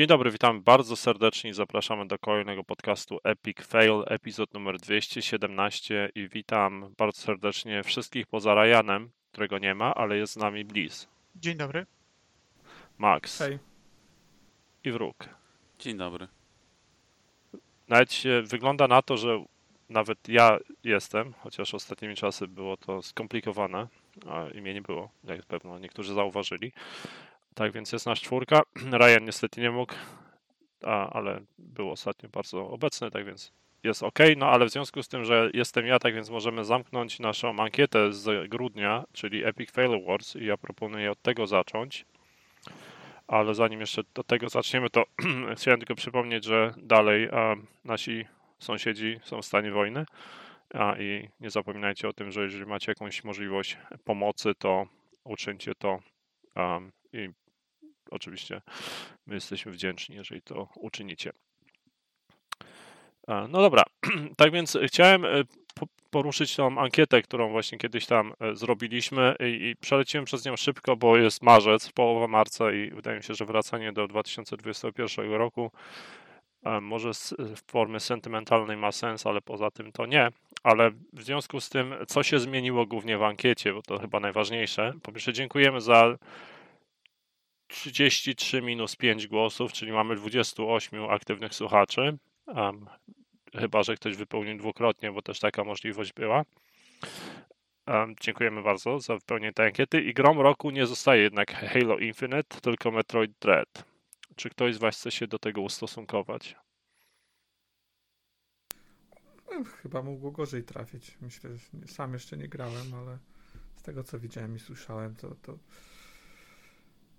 Dzień dobry, witam bardzo serdecznie i zapraszamy do kolejnego podcastu Epic Fail, epizod numer 217 i witam bardzo serdecznie wszystkich poza Ryanem, którego nie ma, ale jest z nami Bliz, Dzień dobry. Max Hej. i Wróg. Dzień dobry. Nawet się wygląda na to, że nawet ja jestem, chociaż ostatnimi czasy było to skomplikowane, a imię nie było, jak pewno niektórzy zauważyli. Tak więc jest nasz czwórka. Ryan niestety nie mógł, a, ale był ostatnio bardzo obecny, tak więc jest ok. No ale w związku z tym, że jestem ja, tak więc możemy zamknąć naszą ankietę z grudnia, czyli Epic Fail Awards i ja proponuję od tego zacząć. Ale zanim jeszcze do tego zaczniemy, to chciałem tylko przypomnieć, że dalej a, nasi sąsiedzi są w stanie wojny. A, I nie zapominajcie o tym, że jeżeli macie jakąś możliwość pomocy, to uczyńcie to. Um, I oczywiście my jesteśmy wdzięczni, jeżeli to uczynicie. E, No dobra, tak więc chciałem e, po- poruszyć tą ankietę, którą właśnie kiedyś tam e, zrobiliśmy i, przeleciłem przez nią szybko, bo jest marzec, połowa marca i wydaje mi się, że wracanie do 2021 roku może z formy sentymentalnej ma sens, ale poza tym to nie. Ale w związku z tym, co się zmieniło głównie w ankiecie, bo to chyba najważniejsze. Po pierwsze, dziękujemy za 33 minus 5 głosów, czyli mamy 28 aktywnych słuchaczy. Um, chyba, że ktoś wypełnił dwukrotnie, bo też taka możliwość była. Um, dziękujemy bardzo za wypełnienie tej ankiety. I grom roku nie zostaje jednak Halo Infinite, tylko Metroid Dread. Czy ktoś z Was chce się do tego ustosunkować? No, Chyba mogło gorzej trafić. Myślę, że sam jeszcze nie grałem, ale z tego co widziałem i słyszałem, to. to...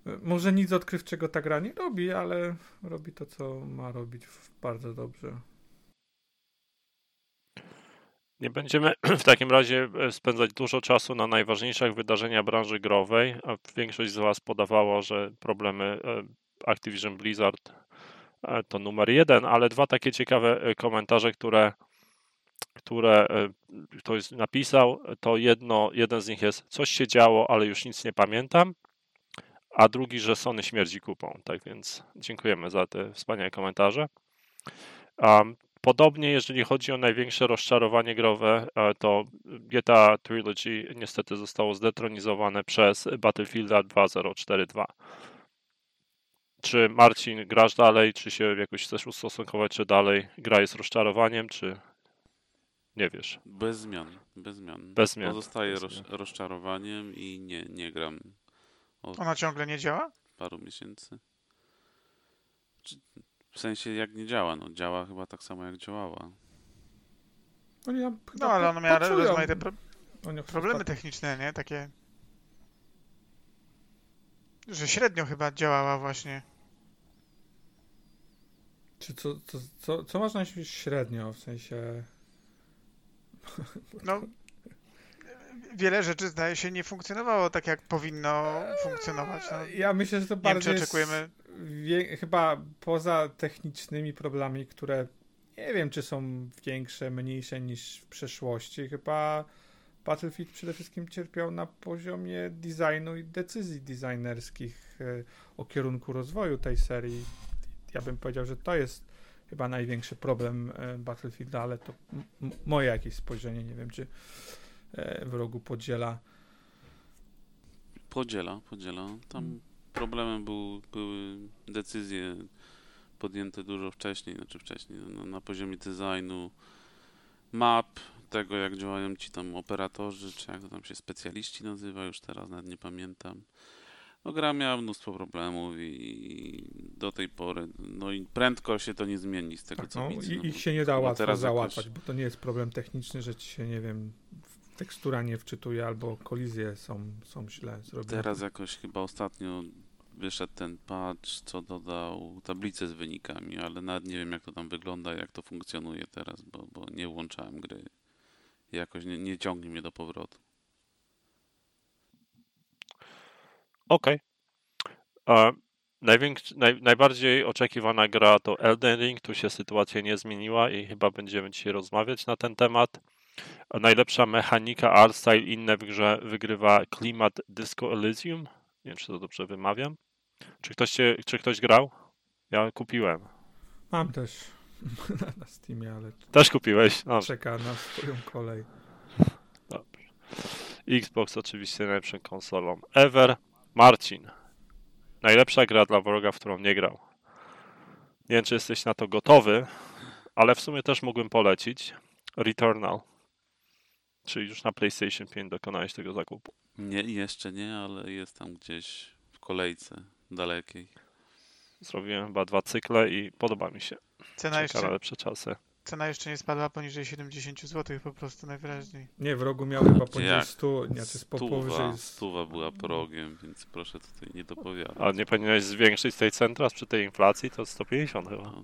Może nic odkrywczego ta gra nie robi, ale robi to, co ma robić bardzo dobrze. Nie będziemy w takim razie e, spędzać dużo czasu na najważniejszych wydarzeniach branży growej. a Większość z Was podawało, że problemy e, Activision Blizzard e, to numer jeden, ale dwa takie ciekawe komentarze, które, które ktoś napisał, to jedno, jeden z nich jest coś się działo, ale już nic nie pamiętam, a drugi, że Sony śmierdzi kupą. Tak więc dziękujemy za te wspaniałe komentarze. Um, Podobnie, jeżeli chodzi o największe rozczarowanie growe, e, to GTA Trilogy niestety zostało zdetronizowane przez Battlefielda 2042. Czy Marcin grasz dalej, czy się jakoś chcesz ustosunkować, czy dalej gra jest rozczarowaniem, czy nie wiesz? Bez zmian. Bez zmian. Bez zmian, Pozostaje bez roz, zmian. rozczarowaniem i nie, nie gram od Ona ciągle nie działa? paru miesięcy. Czy- W sensie jak nie działa? No działa chyba tak samo jak działała. Oni ja No ale ona miała rozmaite pro oni problemy chyba- techniczne, nie? Takie... Że średnio chyba działała właśnie. Czy co, co, co, co można się średnio, w sensie... No... Wiele rzeczy zdaje się nie funkcjonowało tak jak powinno funkcjonować. No, Ja myślę, że to bardziej oczekujemy... Wie, chyba poza technicznymi problemami, które nie wiem, czy są większe, mniejsze niż w przeszłości, chyba Battlefield przede wszystkim cierpiał na poziomie designu i decyzji designerskich e, o kierunku rozwoju tej serii. Ja bym powiedział, że to jest chyba największy problem e, Battlefielda, ale to moje jakieś spojrzenie, nie wiem, czy e, wrogu podziela. Podziela, podziela. Tam problemem był, były decyzje podjęte dużo wcześniej, znaczy wcześniej, no, na poziomie designu map, tego jak działają ci tam operatorzy, czy jak to tam się specjaliści nazywa, już teraz nawet nie pamiętam. No gra miała mnóstwo problemów i do tej pory, no i prędko się to nie zmieni z tego Tak, co no, widzę. i, no ich się nie da łatwo załatwać, jakoś- bo to nie jest problem techniczny, że ci się, nie wiem, w- tekstura nie wczytuje albo kolizje są, są źle zrobione. Teraz jakoś chyba ostatnio wyszedł ten patch, co dodał tablicę z wynikami, ale nawet nie wiem jak to tam wygląda, jak to funkcjonuje teraz, bo, bo nie włączałem gry. Jakoś nie, nie ciągnie mnie do powrotu. Okej. Największy, naj, najbardziej oczekiwana gra to Elden Ring. Tu się sytuacja nie zmieniła i chyba będziemy dzisiaj rozmawiać na ten temat. Najlepsza mechanika, art style inne w grze wygrywa klimat Disco Elysium. Nie wiem, czy to dobrze wymawiam. Czy ktoś, cię, czy ktoś grał? Ja kupiłem. Mam też na, na Steamie, ale Też kupiłeś? No, czeka na swoją kolej. dobrze. Xbox oczywiście najlepszą konsolą ever. Marcin. Najlepsza gra dla wroga, w którą nie grał. Nie wiem, czy jesteś na to gotowy, ale w sumie też mógłbym polecić. Returnal. Czyli już na PlayStation 5 dokonałeś tego zakupu. Nie, jeszcze nie, ale jest tam gdzieś w kolejce dalekiej. Zrobiłem chyba dwa cykle i podoba mi się. Cena Czeka jeszcze, lepsze czasy. cena jeszcze nie spadła poniżej 70 zł po prostu najwyraźniej. Nie, w rogu miał chyba poniżej jak? 100, znaczy po- powyżej Stuwa, 100. stuwa była progiem, więc proszę tutaj nie dopowiadać. A nie powinieneś zwiększyć tej cen teraz przy tej inflacji? To 150 chyba. No,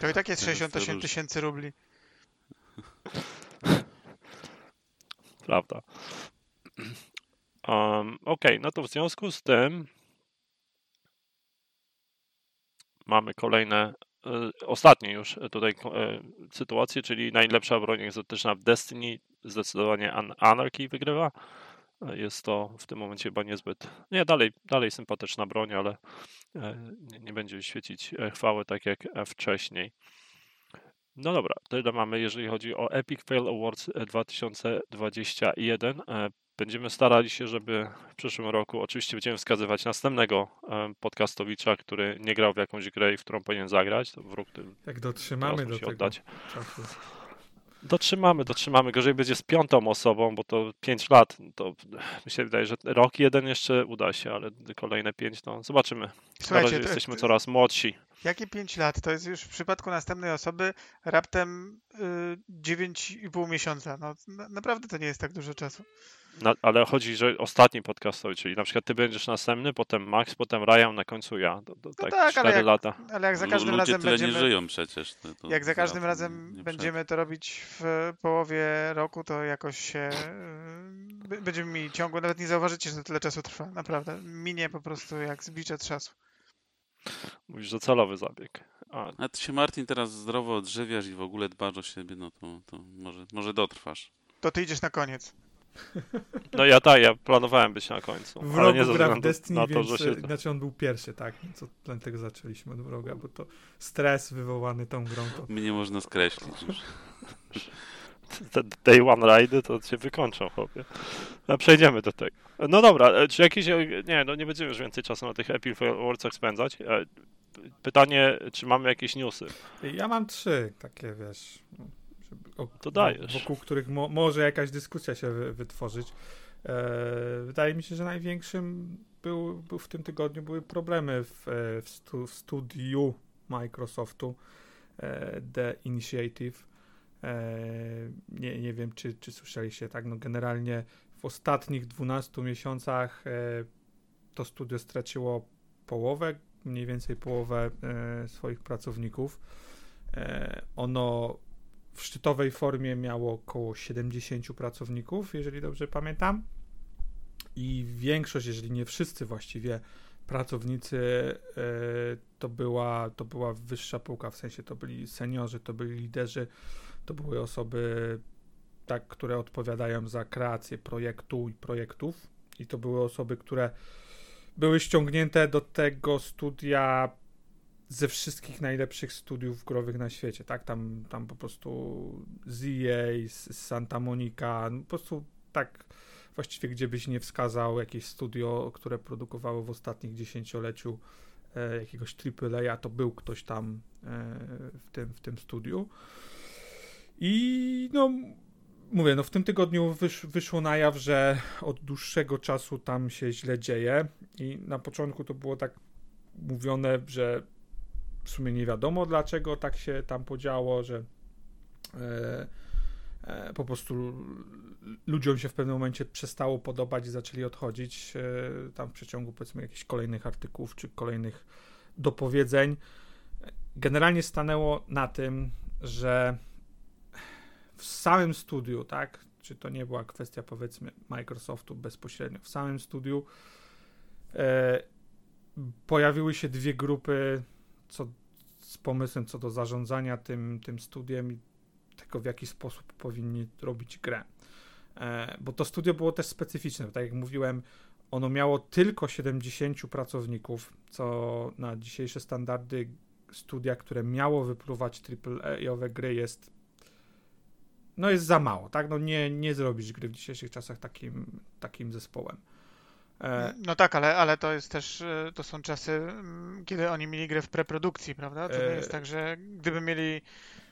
To i tak jest Teraz 68 to tysięcy rubli. Prawda. Um, Okej, no to w związku z tym mamy kolejne, e, ostatnie już tutaj e, sytuacje, czyli najlepsza broń egzotyczna w Destiny zdecydowanie An- Anarchy wygrywa. E, Jest to w tym momencie chyba niezbyt, nie, dalej, dalej sympatyczna broń, ale e, nie, nie będzie świecić chwały tak jak wcześniej. No dobra, tyle mamy, jeżeli chodzi o Epic Fail Awards e, 2021. E, Będziemy starali się, żeby w przyszłym roku, oczywiście będziemy wskazywać następnego e, podcastowicza, który nie grał w jakąś grę i w którą powinien zagrać. To wróg tym Jak dotrzymamy do tego oddać. czasu. Dotrzymamy, dotrzymamy. Gorzej będzie z piątą osobą, bo to 5 lat. To mi się wydaje, że rok jeden jeszcze uda się, ale kolejne 5 to zobaczymy. Na Słuchajcie, razie to, jesteśmy to, coraz młodsi. jakie 5 lat? To jest już w przypadku następnej osoby raptem y, 9,5 miesiąca. No, na, naprawdę to nie jest tak dużo czasu. Na, ale chodzi, że ostatni podcastowy, czyli na przykład ty będziesz następny, potem Max, potem Ryan, na końcu ja. To, to tak, tak, ale 4 jak lata. Ale jak za każdym Ludzie razem tyle będziemy... nie żyją przecież. To, to Jak za każdym zaraz razem będziemy to robić w połowie roku, to jakoś się. b- Będziemy mieli ciągło, nawet nie zauważycie, że to tyle czasu trwa. Naprawdę. Minie po prostu jak zbicze trzasu. Mówisz, że celowy zabieg. A, A ty się Martin teraz zdrowo odżywiasz i w ogóle dbasz o siebie, no to, to może, może dotrwasz. To ty idziesz na koniec. No ja tak, ja planowałem być na końcu. W ale nie gra w Destiny, na to, więc że się... e, znaczy on był pierwszy, tak? Co, dlatego zaczęliśmy od wroga, bo to stres wywołany tą grą to Mnie można skreślić już. te day one ride to się wykończą, chłopie. No, przejdziemy do tego. No dobra, e, czy jakieś... e, Nie, no nie będziemy już więcej czasu na tych Epic Fail Awardsach spędzać. Pytanie, czy mamy jakieś newsy? Ja mam trzy takie, wiesz, To dajesz. wokół których mo, może jakaś dyskusja się wy, wytworzyć. E, wydaje mi się, że największym był, był w tym tygodniu były problemy w, e, w, stu, w studiu Microsoftu e, The Initiative. E, nie, nie wiem, czy, czy słyszeliście, tak? No generalnie w ostatnich 12 miesiącach e, to studio straciło połowę, mniej więcej połowę e, swoich pracowników. Ono w szczytowej formie miało około 70 pracowników, jeżeli dobrze pamiętam. I większość, jeżeli nie wszyscy właściwie pracownicy, e, to była, to była wyższa półka, w sensie to byli seniorzy, to byli liderzy, to były osoby, tak, które odpowiadają za kreację projektu i projektów. I to były osoby, które były ściągnięte do tego studia ze wszystkich najlepszych studiów growych na świecie, tak? Tam, tam po prostu z EA, z Santa Monica, no po prostu tak właściwie gdzie byś nie wskazał jakieś studio, które produkowało w ostatnich dziesięcioleciu e, jakiegoś AAA, to był ktoś tam e, w, tym, w tym studiu. I no mówię, no w tym tygodniu wysz, wyszło na jaw, że od dłuższego czasu tam się źle dzieje i na początku to było tak mówione, że w sumie nie wiadomo dlaczego tak się tam podziało, że e, e, po prostu ludziom się w pewnym momencie przestało podobać i zaczęli odchodzić e, tam w przeciągu powiedzmy jakichś kolejnych artykułów czy kolejnych dopowiedzeń. Generalnie stanęło na tym, że w samym studiu, tak, czy to nie była kwestia powiedzmy Microsoftu bezpośrednio, w samym studiu e, pojawiły się dwie grupy co, z pomysłem co do zarządzania tym, tym studiem i tego, w jaki sposób powinni robić grę. E, bo to studio było też specyficzne. Tak jak mówiłem, ono miało tylko 70 pracowników, co na dzisiejsze standardy studia, które miało wypluwać AAA-owe gry jest no jest za mało, tak? No nie, nie zrobisz gry w dzisiejszych czasach takim, takim zespołem. E... No tak, ale, ale to jest też, e, to są czasy, mm, kiedy oni mieli grę w preprodukcji, prawda? To nie jest e, tak, że gdyby mieli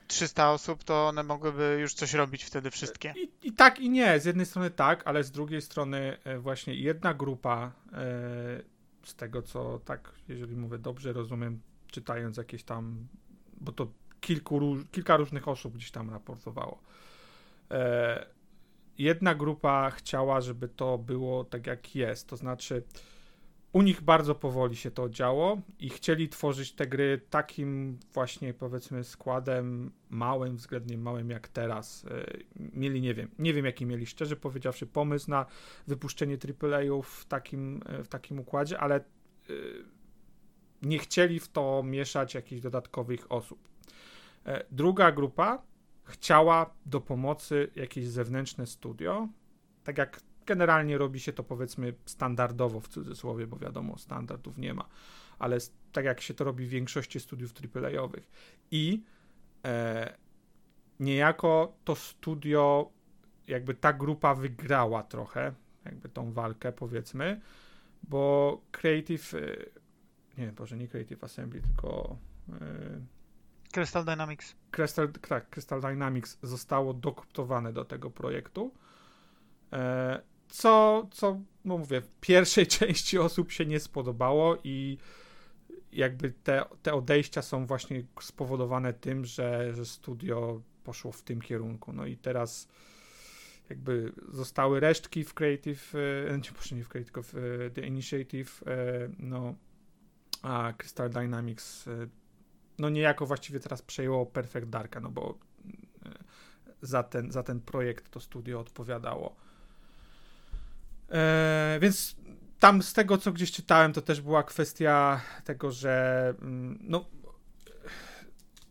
300 osób, to one mogłyby już coś robić wtedy wszystkie. I, I, tak i nie. Z jednej strony tak, ale z drugiej strony właśnie jedna grupa z tego, co tak, jeżeli mówię dobrze, rozumiem, czytając jakieś tam, bo to kilku, kilka różnych osób gdzieś tam raportowało jedna grupa chciała, żeby to było tak jak jest, to znaczy u nich bardzo powoli się to działo i chcieli tworzyć te gry takim właśnie powiedzmy składem małym, względnie małym jak teraz. E, mieli, nie wiem, nie wiem jaki mieli szczerze powiedziawszy pomysł na wypuszczenie AAA-ów w takim, e, w takim układzie, ale nie chcieli w to mieszać jakichś dodatkowych osób. Druga grupa chciała do pomocy jakieś zewnętrzne studio, tak jak generalnie robi się to powiedzmy standardowo w cudzysłowie, bo wiadomo, standardów nie ma, ale tak jak się to robi w większości studiów AAA-owych. I e, niejako to studio, jakby ta grupa wygrała trochę, jakby tą walkę powiedzmy, bo Creative, e, nie, Boże, nie Creative Assembly, tylko e, Crystal Dynamics. Crystal, tak, Crystal Dynamics zostało dokoptowane do tego projektu. E, co, co, no mówię, pierwszej części osób się nie spodobało i jakby te, te odejścia są właśnie spowodowane tym, że, że studio poszło w tym kierunku. No i teraz jakby zostały resztki w Creative, e, nie, proszę, nie w Creative, tylko w e, The Initiative, no, a Crystal Dynamics no niejako właściwie teraz przejęło Perfect Darka, no bo e, za ten, za ten projekt to studio odpowiadało. E, więc tam z tego, co gdzieś czytałem, to też była kwestia tego, że mm, no,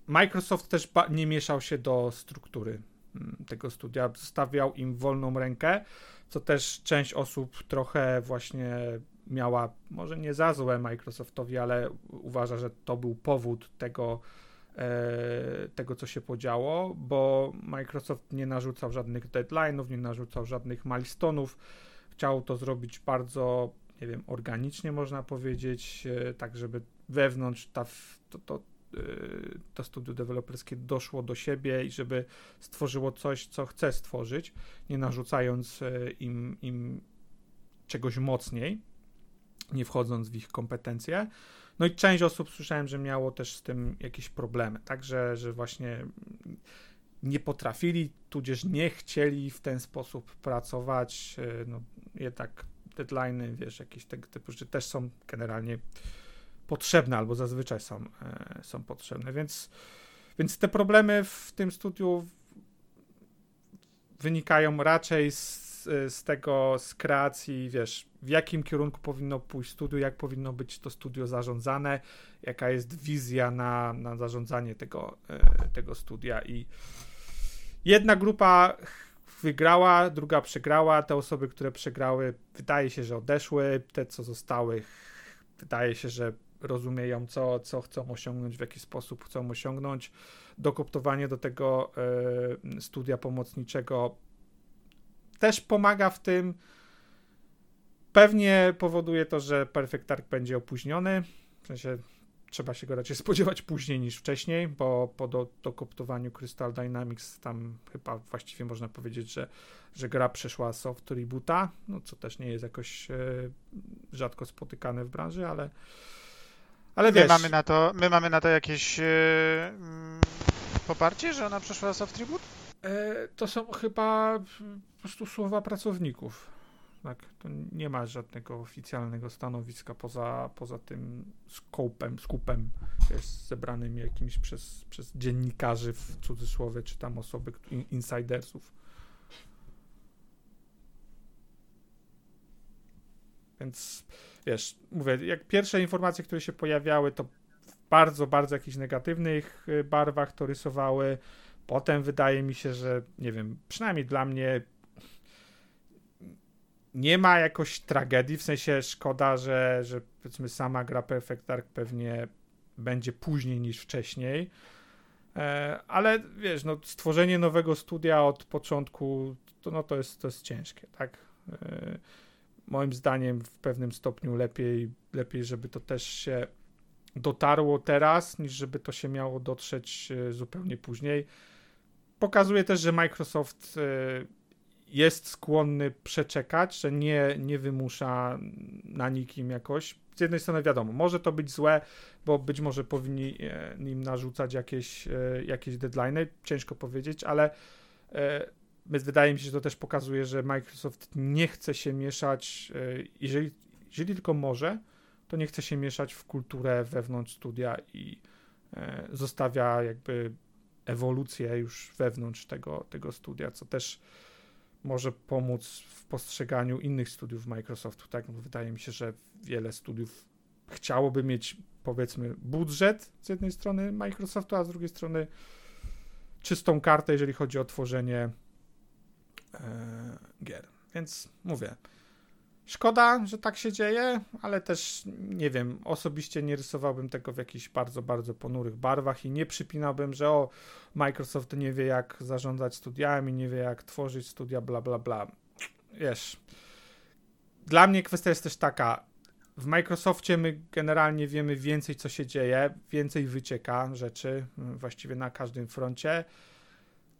Microsoft też nie mieszał się do struktury mm, tego studia, zostawiał im wolną rękę, co też część osób trochę właśnie miała może nie za złe Microsoftowi, ale uważa, że to był powód tego, e, tego co się podziało, bo Microsoft nie narzucał żadnych deadline'ów, nie narzucał żadnych milestone'ów. Chciał to zrobić bardzo, nie wiem, organicznie można powiedzieć, e, tak żeby wewnątrz ta, to, to, e, to studio deweloperskie doszło do siebie i żeby stworzyło coś, co chce stworzyć, nie narzucając im, im czegoś mocniej nie wchodząc w ich kompetencje. No i część osób słyszałem, że miało też z tym jakieś problemy, także, że właśnie nie potrafili, tudzież nie chcieli w ten sposób pracować. E, no, jednak deadline'y, wiesz, jakieś tego typu rzeczy też są generalnie potrzebne, albo zazwyczaj są, e, są potrzebne, więc, więc te problemy w tym studiu wynikają raczej z, z tego, z kreacji, wiesz, w jakim kierunku powinno pójść studio, jak powinno być to studio zarządzane, jaka jest wizja na, na zarządzanie tego, e, tego studia. I jedna grupa wygrała, druga przegrała, te osoby, które przegrały wydaje się, że odeszły, te co zostały wydaje się, że rozumieją co, co chcą osiągnąć, w jaki sposób chcą osiągnąć. Dokoptowanie do tego y, studia pomocniczego też pomaga w tym, Pewnie powoduje to, że Perfect Dark będzie opóźniony. W sensie trzeba się go raczej spodziewać później niż wcześniej, bo po do, dokoptowaniu Crystal Dynamics tam chyba właściwie można powiedzieć, że, że gra przeszła soft reboota, no co też nie jest jakoś e, rzadko spotykane w branży, ale ale wiesz... My mamy na to, my mamy na to jakieś e, mm, poparcie, że ona przeszła soft reboot? E, to są chyba po prostu słowa pracowników tak? To nie ma żadnego oficjalnego stanowiska poza, poza tym skupem jest zebranym jakimś przez, przez dziennikarzy w cudzysłowie, czy tam osoby, insidersów. Więc wiesz, mówię, jak pierwsze informacje, które się pojawiały, to w bardzo, bardzo jakichś negatywnych y, barwach to rysowały. Potem wydaje mi się, że nie wiem, przynajmniej dla mnie nie ma jakoś tragedii, w sensie szkoda, że, że powiedzmy sama gra Perfect Dark pewnie będzie później niż wcześniej, e, ale wiesz, no stworzenie nowego studia od początku, to, no to jest, to jest ciężkie, tak? E, moim zdaniem w pewnym stopniu lepiej, lepiej, żeby to też się dotarło teraz, niż żeby to się miało dotrzeć e, zupełnie później. Pokazuje też, że Microsoft jest skłonny przeczekać, że nie, nie wymusza na nikim jakoś. Z jednej strony wiadomo, może to być złe, bo być może powinni e, im narzucać jakieś, e, jakieś deadline, ciężko powiedzieć, ale e, wydaje mi się, że to też pokazuje, że Microsoft nie chce się mieszać, jeżeli, jeżeli tylko może, to nie chce się mieszać w kulturę wewnątrz studia i zostawia jakby ewolucję już wewnątrz tego, tego studia, co też może pomóc w postrzeganiu innych studiów Microsoftu, tak? Bo wydaje mi się, że wiele studiów chciałoby mieć powiedzmy budżet z jednej strony Microsoftu, a z drugiej strony czystą kartę, jeżeli chodzi o tworzenie e, gier. Więc mówię, Szkoda, że tak się dzieje, ale też nie wiem, osobiście nie rysowałbym tego w jakichś bardzo, bardzo ponurych barwach i nie przypinałbym, że o, Microsoft nie wie jak zarządzać studiami, nie wie jak tworzyć studia, bla, bla, bla. Wiesz, dla mnie kwestia jest też taka, w Microsoftie my generalnie wiemy więcej, co się dzieje, więcej wycieka rzeczy, właściwie na każdym froncie.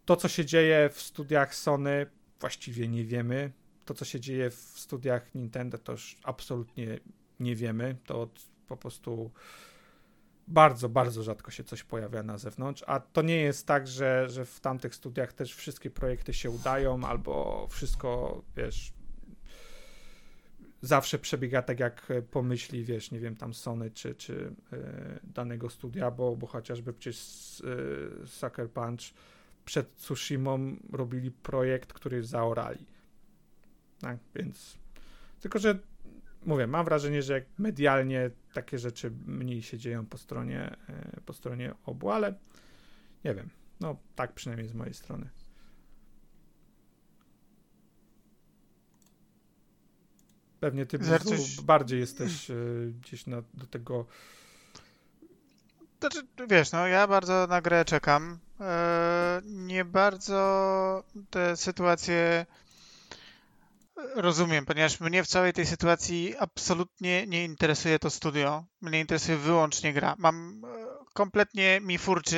To, co się dzieje w studiach Sony, właściwie nie wiemy to, co się dzieje w studiach Nintendo, to już absolutnie nie wiemy. To po prostu bardzo, bardzo rzadko się coś pojawia na zewnątrz, a to nie jest tak, że, że w tamtych studiach też wszystkie projekty się udają, albo wszystko, wiesz, zawsze przebiega tak, jak pomyśli, wiesz, nie wiem, tam Sony czy, czy yy, danego studia, bo, bo chociażby przecież yy, Sucker Punch przed Tsushimą robili projekt, który zaorali. Tak, więc. Tylko, że mówię, mam wrażenie, że medialnie takie rzeczy mniej się dzieją po stronie, e, po stronie obu, ale nie wiem. No, tak przynajmniej z mojej strony. Pewnie ty Zerczyś... bardziej jesteś y, gdzieś na, do tego. Znaczy, wiesz, no ja bardzo na grę czekam. E, nie bardzo te sytuacje Rozumiem, ponieważ mnie w całej tej sytuacji absolutnie nie interesuje to studio. Mnie interesuje wyłącznie gra. Mam e, kompletnie mi furczy,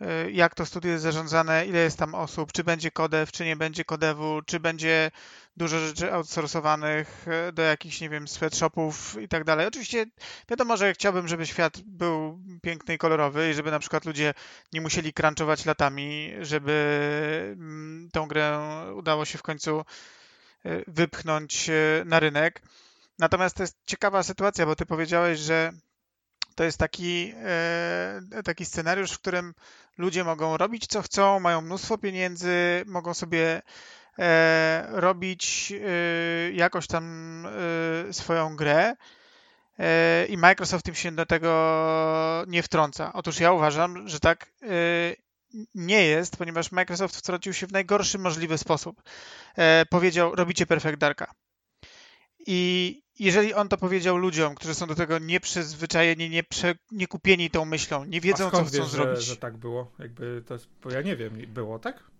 y, y, jak to studio jest zarządzane, ile jest tam osób, czy będzie kodew, czy nie będzie kodewu, czy będzie dużo rzeczy outsourcowanych e, do jakichś, nie wiem, sweatshopów i tak dalej. Oczywiście wiadomo, że chciałbym, żeby świat był piękny i kolorowy i żeby na przykład ludzie nie musieli crunchować latami, żeby mm, tą grę udało się w końcu e, wypchnąć e, na rynek. Natomiast to jest ciekawa sytuacja, bo ty powiedziałeś, że to jest taki, taki scenariusz, w którym ludzie mogą robić co chcą, mają mnóstwo pieniędzy, mogą sobie robić e, jakoś tam e, swoją grę e, i Microsoft im się do tego nie wtrąca. Otóż ja uważam, że tak e, nie jest, ponieważ Microsoft wtrącił się w najgorszy możliwy sposób. E, powiedział, robicie Perfect Darka. I jeżeli on to powiedział ludziom, którzy są do tego nieprzyzwyczajeni, nieprze, niekupieni tą myślą, nie wiedzą, co chcą wiesz, zrobić. Że, że tak było? Jakby to jest, bo ja nie wiem, było tak?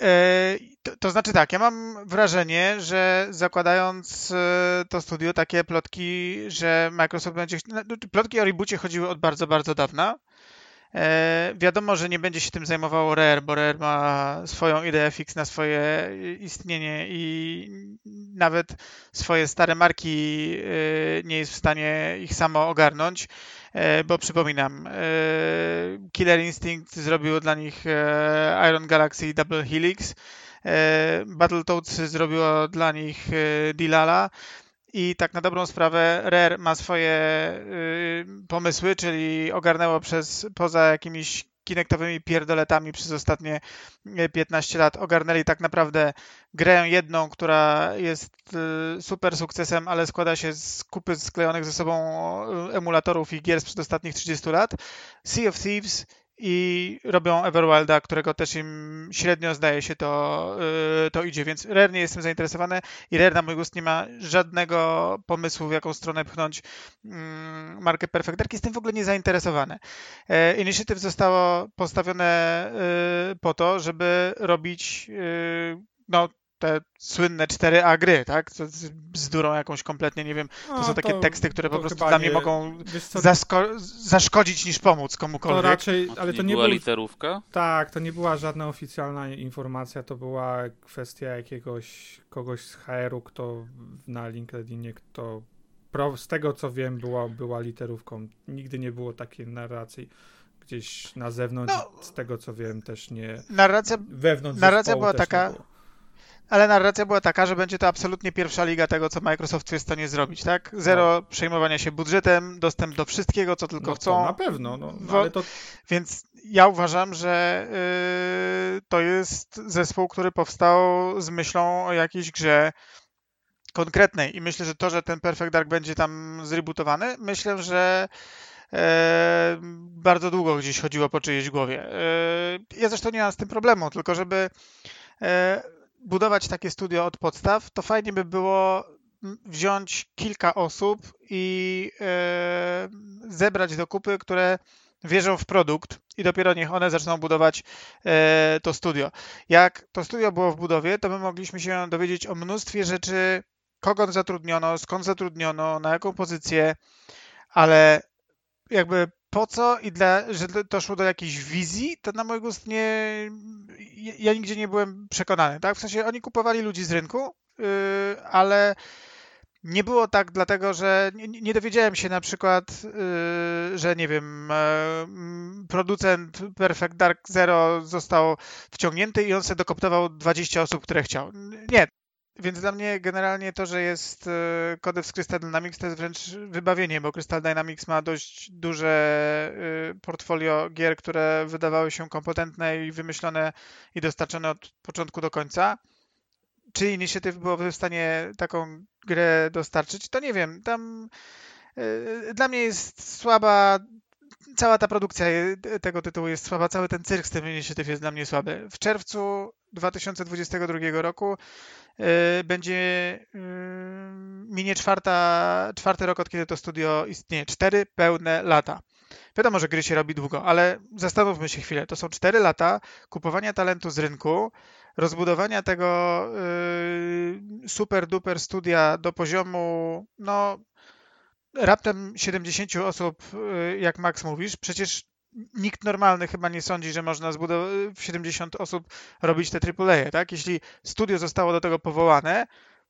E, to, to, znaczy tak, ja mam wrażenie, że zakładając e, to studio, takie plotki, że Microsoft będzie. No, plotki o reboocie chodziły od bardzo, bardzo dawna. E, wiadomo, że nie będzie się tym zajmowało Rare, bo Rare ma swoją ideę fix na swoje istnienie i nawet swoje stare marki nie jest w stanie ich samo ogarnąć. E, bo przypominam, e, Killer Instinct zrobiło dla nich e, Iron Galaxy Double Helix, Battletoads zrobiło dla nich Dilala i tak na dobrą sprawę Rare ma swoje pomysły, czyli ogarnęło przez poza jakimiś kinektowymi pierdoletami przez ostatnie 15 e, lat ogarnęli tak naprawdę grę jedną, która jest e, super sukcesem, ale składa się z kupy sklejonych ze sobą e, emulatorów i gier sprzed ostatnich 30 lat. Sea of Thieves i robią Everwilda, którego też im średnio zdaje się to, yy, to idzie, więc Rare nie jestem zainteresowany i Rare na mój gust nie ma żadnego pomysłu, w jaką stronę pchnąć yy, markę Perfect Dark. Jestem w ogóle nie zainteresowany. Yy, Initiative zostało postawione yy, po to, żeby robić yy, no, te słynne 4A gry, tak? To bzdurą jakąś kompletnie, nie wiem. To no, są takie to, teksty, które po prostu dla mnie nie, mogą zaszkodzić niż pomóc komukolwiek. To raczej, ale to nie była był... literówka? Tak, to nie była żadna oficjalna informacja, to była kwestia jakiegoś kogoś z HR-u, kto na LinkedInie, kto z tego co wiem była, była literówką. Nigdy nie było takiej narracji gdzieś na zewnątrz, no, z tego co wiem też nie. Narracja, wewnątrz narracja była taka ale narracja była taka, że będzie to absolutnie pierwsza liga tego, co Microsoft jest w stanie zrobić, tak? Zero no. przejmowania się budżetem, dostęp do wszystkiego, co tylko no chcą. na pewno, no, ale to... Więc ja uważam, że yy, to jest zespół, który powstał z myślą o jakiejś grze konkretnej i myślę, że to, że ten Perfect Dark będzie tam zrebootowany, myślę, że e, bardzo długo gdzieś chodziło po czyjejś głowie. E, ja zresztą nie mam z tym problemu, tylko żeby e, budować takie studio od podstaw, to fajnie by było wziąć kilka osób i e, zebrać do kupy, które wierzą w produkt i dopiero niech one zaczną budować e, to studio. Jak to studio było w budowie, to my mogliśmy się dowiedzieć o mnóstwie rzeczy, kogo zatrudniono, skąd zatrudniono, na jaką pozycję, ale jakby po co i dla, że doszło do jakiejś wizji, to na mój gust nie. Ja nigdzie nie byłem przekonany, tak? W sensie oni kupowali ludzi z rynku, yy, ale nie było tak, dlatego że nie, nie dowiedziałem się na przykład, yy, że nie wiem, yy, producent Perfect Dark Zero został wciągnięty i on sobie dokoptował 20 osób, które chciał. Nie, więc dla mnie generalnie to, że jest e, Codex Crystal Dynamics to jest wręcz wybawienie, bo Crystal Dynamics ma dość duże e, portfolio gier, które wydawały się kompetentne i wymyślone i dostarczone od początku do końca. Czy Initiative byłoby w stanie taką grę dostarczyć? To nie wiem. Tam e, dla mnie jest słaba cała ta produkcja tego tytułu jest słaba, cały ten cyrk z tym Initiative jest dla mnie słaby. W czerwcu 2022 roku Y, będzie y, minie czwarta, czwarty rok, od kiedy to studio istnieje. Cztery pełne lata. Wiadomo, że gry się robi długo, ale zastanówmy się chwilę. To są cztery lata kupowania talentu z rynku, rozbudowania tego yy, super duper studia do poziomu, no, raptem 70 osób, jak Max mówisz. Przecież nikt normalny chyba nie sądzi, że można w 70 osób robić te AAA, tak? Jeśli studio zostało do tego powołane,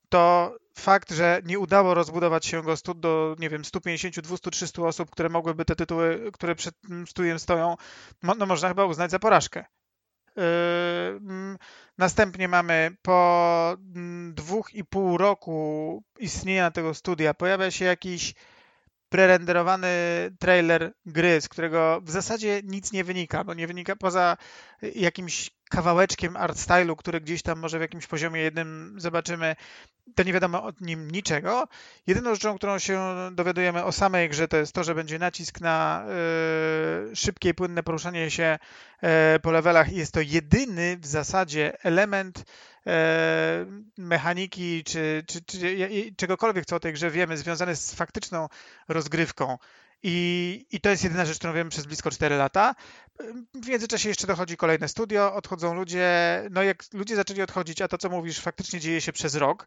to fakt, że nie udało rozbudować się go do, nie wiem, 150, 200, 300 osób, które mogłyby te tytuły, które przed studiem stoją, no można chyba uznać za porażkę. Yy, mm, następnie mamy po mm, dwóch i pół roku istnienia tego studia pojawia się jakiś prerenderowany trailer gry, z którego w zasadzie nic nie wynika, bo nie wynika poza jakimś kawałeczkiem art stylu, który gdzieś tam może w jakimś poziomie jednym zobaczymy, to nie wiadomo o nim niczego. Jedyną rzeczą, którą się dowiadujemy o samej grze, to jest to, że będzie nacisk na y, szybkie i płynne poruszanie się y, po levelach i jest to jedyny w zasadzie element E, mechaniki czy, czy, czy czegokolwiek, co o tej grze wiemy, związane z faktyczną rozgrywką. I, I to jest jedyna rzecz, którą wiemy przez blisko 4 lata. W międzyczasie jeszcze dochodzi kolejne studio, odchodzą ludzie. No jak ludzie zaczęli odchodzić, a to co mówisz faktycznie dzieje się przez rok,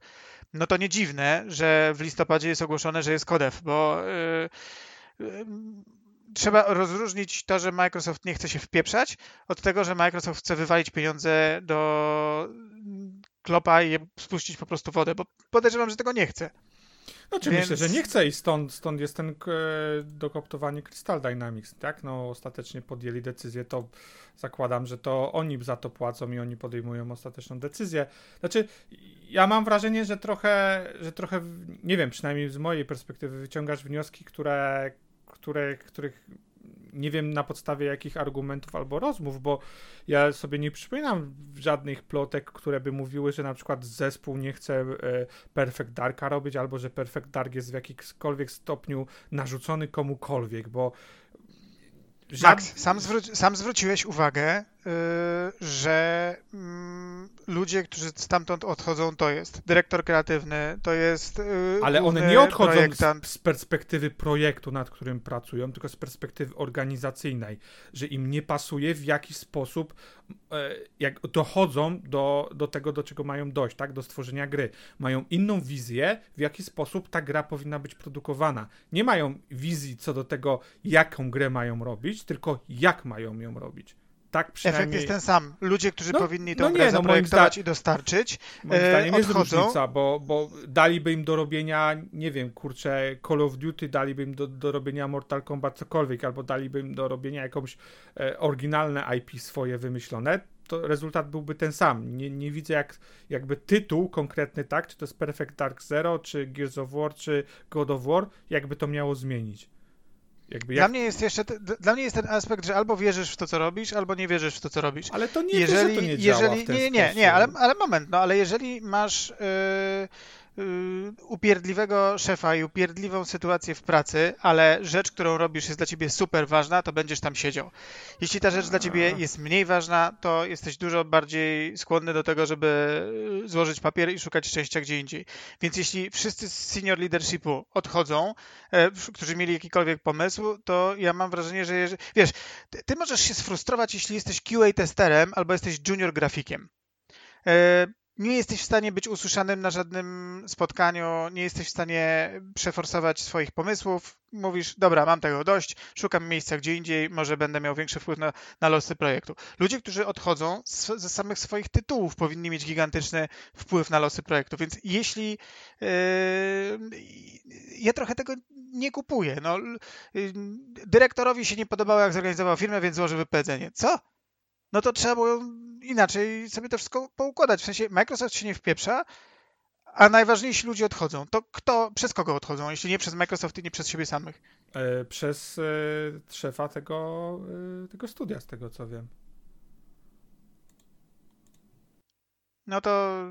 no to nie dziwne, że w listopadzie jest ogłoszone, że jest Kodew, bo yy, yy, trzeba rozróżnić to, że Microsoft nie chce się wpieprzać, od tego, że Microsoft chce wywalić pieniądze do klopa i spuścić po prostu wodę, bo podejrzewam, że tego nie chce. Znaczy Więc... myślę, że nie chce i stąd, stąd jest ten e, dokoptowanie Crystal Dynamics, tak? No ostatecznie podjęli decyzję, to zakładam, że to oni za to płacą i oni podejmują ostateczną decyzję. Znaczy ja mam wrażenie, że trochę, że trochę, nie wiem, przynajmniej z mojej perspektywy wyciągasz wnioski, które, które, których nie wiem na podstawie jakich argumentów albo rozmów, bo ja sobie nie przypominam żadnych plotek, które by mówiły, że na przykład zespół nie chce e, Perfect Darka robić, albo że Perfect Dark jest w jakimkolwiek stopniu narzucony komukolwiek, bo Max, sam, zwró- sam zwróciłeś uwagę, że yy, ludzie, którzy stamtąd odchodzą, to jest dyrektor kreatywny, to jest. Yy, Ale one nie odchodzą z, z, perspektywy projektu, nad którym pracują, tylko z perspektywy organizacyjnej, że im nie pasuje w jakiś sposób, e, jak dochodzą do, do tego, do czego mają dojść, tak? Do stworzenia gry. Mają inną wizję, w jaki sposób ta gra powinna być produkowana. Nie mają wizji co do tego, jaką grę mają robić, tylko jak mają ją robić. Tak przynajmniej... Efekt jest ten sam. Ludzie, którzy no, powinni tę no grę nie, no zaprojektować zda... i dostarczyć, moim e, zdaniem odchodzą. jest różnica, bo, bo daliby im do robienia, nie wiem, kurczę, Call of Duty, daliby im do, do robienia Mortal Kombat cokolwiek, albo daliby im do robienia jakąś e, oryginalne IP swoje wymyślone, to rezultat byłby ten sam. Nie, nie widzę jak, jakby tytuł konkretny, tak, czy to jest Perfect Dark Zero, czy Gears of War, czy God of War, jakby to miało zmienić. Jakby jak... Dla mnie jest jeszcze, dla mnie jest ten aspekt, że albo wierzysz w to, co robisz, albo nie wierzysz w to, co robisz. Ale to nie jeżeli, to, to nie działa jeżeli, Nie, nie, nie, ale, ale moment, no ale jeżeli masz... Yy upierdliwego szefa i upierdliwą sytuację w pracy, ale rzecz, którą robisz jest dla ciebie super ważna, to będziesz tam siedział. Jeśli ta rzecz dla ciebie jest mniej ważna, to jesteś dużo bardziej skłonny do tego, żeby y, złożyć papier i szukać szczęścia gdzie indziej. Więc jeśli wszyscy z senior leadershipu odchodzą, e, którzy mieli jakikolwiek pomysł, to ja mam wrażenie, że wiesz, ty, ty możesz się sfrustrować, jeśli jesteś QA testerem albo jesteś junior grafikiem e, nie jesteś w stanie być usłyszanym na żadnym spotkaniu, nie jesteś w stanie przeforsować swoich pomysłów. Mówisz, dobra, mam tego dość, szukam miejsca gdzie indziej, może będę miał większy wpływ na, na losy projektu. Ludzie, którzy odchodzą z, ze samych swoich tytułów, powinni mieć gigantyczny wpływ na losy projektu. Więc jeśli yy, ja trochę tego nie kupuję. No, yy, dyrektorowi się nie podobało, jak zorganizował firmę, więc złożył wypowiedzenie. Co? No to trzeba było inaczej sobie to wszystko poukładać. W sensie Microsoft się nie wpieprza, a najważniejsi ludzie odchodzą. To kto, przez kogo odchodzą, jeśli nie przez Microsoft i nie przez siebie samych? E, przez e, szefa tego, e, tego studia, z tego co wiem. No to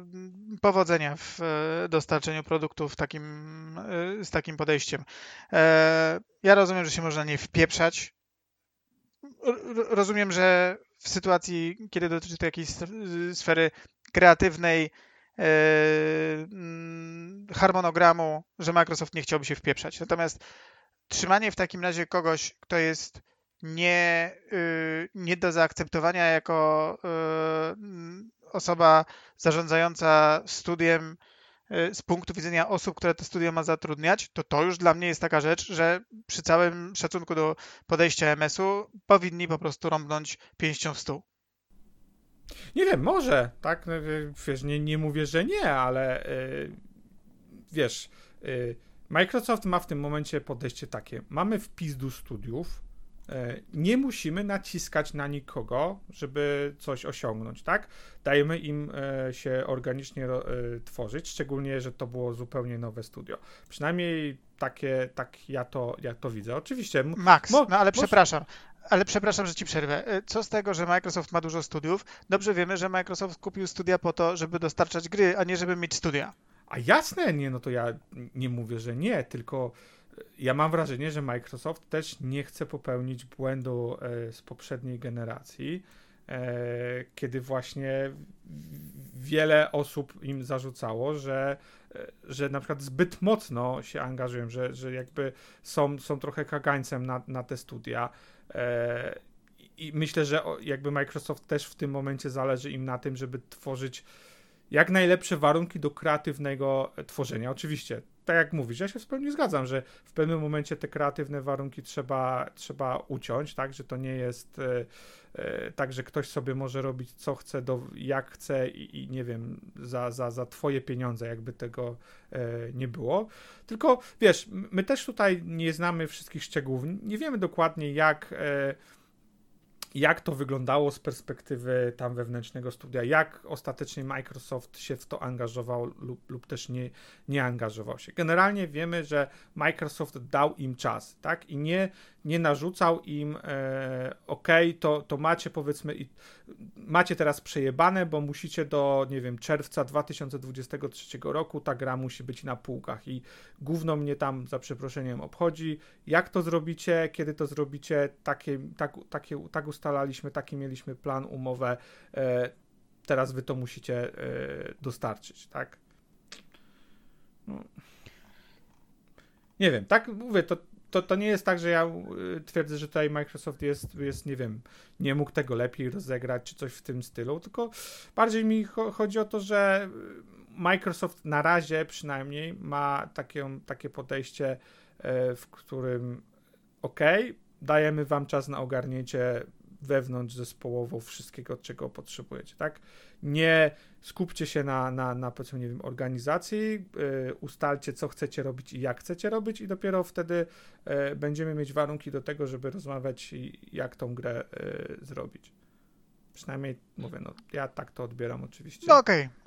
powodzenia w dostarczeniu produktów takim, z takim podejściem. Ja rozumiem, że się można nie wpieprzać. Rozumiem, że w sytuacji, kiedy dotyczy to jakiejś sfery kreatywnej, e, mm, harmonogramu, że Microsoft nie chciałby się wpieprzać. Natomiast trzymanie w takim razie kogoś, kto jest nie, y, nie do zaakceptowania jako y, osoba zarządzająca studiem, z punktu widzenia osób, które to studia ma zatrudniać, to to już dla mnie jest taka rzecz, że przy całym szacunku do podejścia MS-u powinni po prostu rąbnąć pięścią w stół. Nie wiem, może, tak? No, y, wiesz, nie, nie mówię, że nie, ale yy, wiesz, yy, Microsoft ma w tym momencie podejście takie. Mamy wpis do studiów, nie musimy naciskać na nikogo, żeby coś osiągnąć, tak? Dajemy im e, się organicznie e, tworzyć, szczególnie, że to było zupełnie nowe studio. Przynajmniej takie, tak ja to, ja to widzę. Oczywiście. Max, no ale przepraszam. Ale przepraszam, że ci przerwę. Co z tego, że Microsoft ma dużo studiów? Dobrze wiemy, że Microsoft kupił studia po to, żeby dostarczać gry, a nie żeby mieć studia. A jasne, nie, no to ja nie mówię, że nie, tylko ja mam wrażenie, że Microsoft też nie chce popełnić błędu e, z poprzedniej generacji, e, kiedy właśnie wiele osób im zarzucało, że, e, że na przykład zbyt mocno się angażują, że, że jakby są, są trochę kagańcem na, na te studia. I myślę, że jakby Microsoft też w tym momencie zależy im na tym, żeby tworzyć jak najlepsze warunki do kreatywnego tworzenia. Oczywiście tak jak mówisz, ja się w pełni zgadzam, że w pewnym momencie te kreatywne warunki trzeba, trzeba uciąć, tak, że to nie jest e, e, tak, że ktoś sobie może robić co chce, do, jak chce i, i, nie wiem, za, za, za twoje pieniądze, jakby tego e, nie było. Tylko wiesz, my też tutaj nie znamy wszystkich szczegółów, nie wiemy dokładnie jak e, jak to wyglądało z perspektywy tam wewnętrznego studia, jak ostatecznie Microsoft się w to angażował lub, lub też nie, nie angażował się. Generalnie wiemy, że Microsoft dał im czas, tak? I nie, nie narzucał im e, ok, to, to macie powiedzmy i macie teraz przejebane, bo musicie do, nie wiem, czerwca 2023 roku ta gra musi być na półkach i gówno mnie tam za przeproszeniem obchodzi. Jak to zrobicie, kiedy to zrobicie, takie, tak, takie, tak ustalaliśmy, taki mieliśmy plan, umowę, e, teraz wy to musicie e, dostarczyć, tak? No. Nie wiem, tak mówię, to to, to nie jest tak, że ja y, twierdzę, że tutaj Microsoft jest, jest, nie wiem, nie mógł tego lepiej rozegrać, czy coś w tym stylu, tylko bardziej mi chodzi o to, że Microsoft na razie przynajmniej ma takie, takie podejście, e, w którym ok, dajemy wam czas na ogarnięcie wewnątrz zespołowo wszystkiego, czego potrzebujecie, tak? Nie skupcie się na, na, na powiedzmy, nie wiem, organizacji, yy, ustalcie, co chcecie robić i jak chcecie robić i dopiero wtedy yy, będziemy mieć warunki do tego, żeby rozmawiać i jak tą grę yy, zrobić. Przynajmniej mówię, no ja tak to odbieram oczywiście. No okej, okay.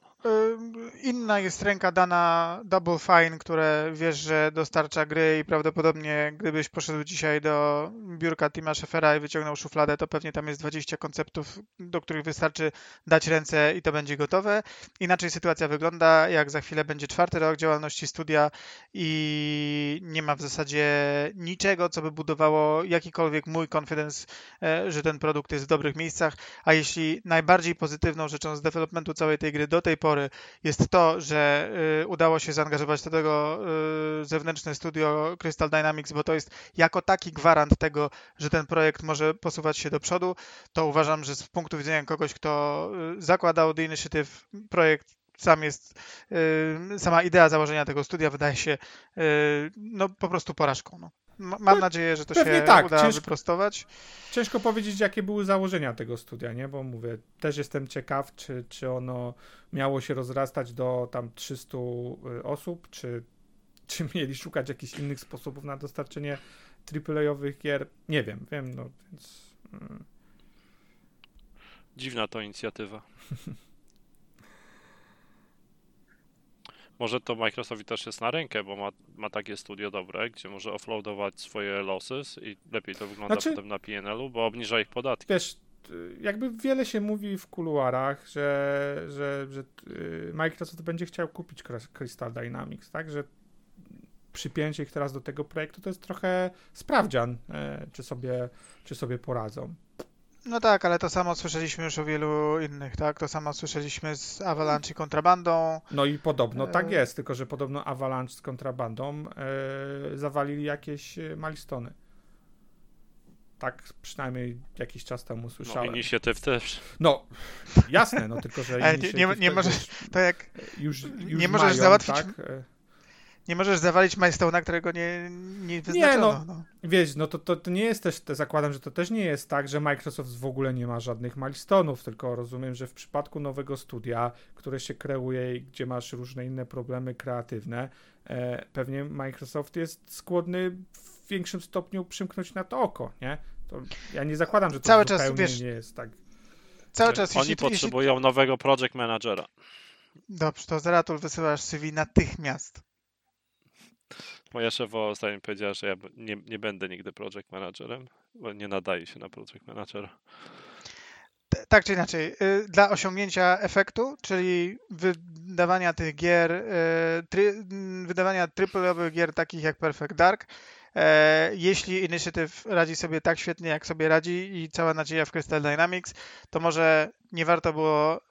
Inna jest ręka dana Double Fine, które wiesz, że dostarcza gry i prawdopodobnie gdybyś poszedł dzisiaj do biurka Tima Scheffera i wyciągnął szufladę, to pewnie tam jest 20 konceptów, do których wystarczy dać ręce i to będzie gotowe. Inaczej sytuacja wygląda, jak za chwilę będzie czwarty rok działalności studia i nie ma w zasadzie niczego, co by budowało jakikolwiek mój confidence, e, że ten produkt jest w dobrych miejscach, a jeśli najbardziej pozytywną rzeczą z developmentu całej tej gry do tej pory jest to, że y, udało się zaangażować do tego y, zewnętrzne studio Crystal Dynamics, bo to jest jako taki gwarant tego, że ten projekt może posuwać się do przodu, to uważam, że z punktu widzenia kogoś, kto y, zakładał The Initiative projekt sam jest, sama idea założenia tego studia wydaje się no, po prostu porażką. No. Mam no, nadzieję, że to Pewnie się tak. uda ciężko, wyprostować. Ciężko powiedzieć, jakie były założenia tego studia, nie? Bo mówię, też jestem ciekaw, czy, czy ono miało się rozrastać do tam 300 y, osób, czy, czy mieli szukać jakichś innych sposobów na dostarczenie AAA-owych gier. Nie wiem, wiem, no więc... Mm. Dziwna to inicjatywa. Może to Microsoftowi też jest na rękę, bo ma, ma takie studio dobre, gdzie może offloadować swoje losses i lepiej to wygląda znaczy, potem na PNL-u, bo obniża ich podatki. Wiesz, jakby wiele się mówi w kuluarach, że, że, że y, Microsoft będzie chciał kupić Crystal Dynamics, tak, że przypięcie ich teraz do tego projektu to jest trochę sprawdzian, e, czy sobie, czy sobie poradzą. No tak, ale to samo słyszeliśmy już o wielu innych, tak? To samo słyszeliśmy z Avalanche i kontrabandą. No i podobno tak e, jest, tylko że podobno Avalanche z kontrabandą e, zawalili jakieś e, malistony. Tak przynajmniej jakiś czas temu no, słyszałem. No inicjatyw też. No, jasne, no tylko, że nie, nie, nie możesz, to jak już, już nie możesz mają, załatwić... Tak? Nie możesz zawalić milestone'a, którego nie, nie wyznaczono. Nie, no, no. Wiesz, no to, to, to nie jest też, zakładam, że to też nie jest tak, że Microsoft w ogóle nie ma żadnych milestone'ów, tylko rozumiem, że w przypadku nowego studia, które się kreuje i gdzie masz różne inne problemy kreatywne, e, pewnie Microsoft jest skłonny w większym stopniu przymknąć na to oko, nie? To ja nie zakładam, że to Cały zupełnie czas, wiesz, nie jest tak. Cały czas. Oni jeśli, potrzebują jeśli... nowego project managera. Dobrze, to Zeratul wysyłasz CV natychmiast. Moja szefowa ostatnio powiedziała, że ja nie, nie będę nigdy project managerem, bo nie nadaje się na project managera. Tak czy inaczej, y, dla osiągnięcia efektu, czyli wydawania tych gier, y, wydawania triple gier takich jak Perfect Dark, jeśli Initiative radzi sobie tak świetnie, jak sobie radzi i cała nadzieja w Crystal Dynamics, to może nie warto było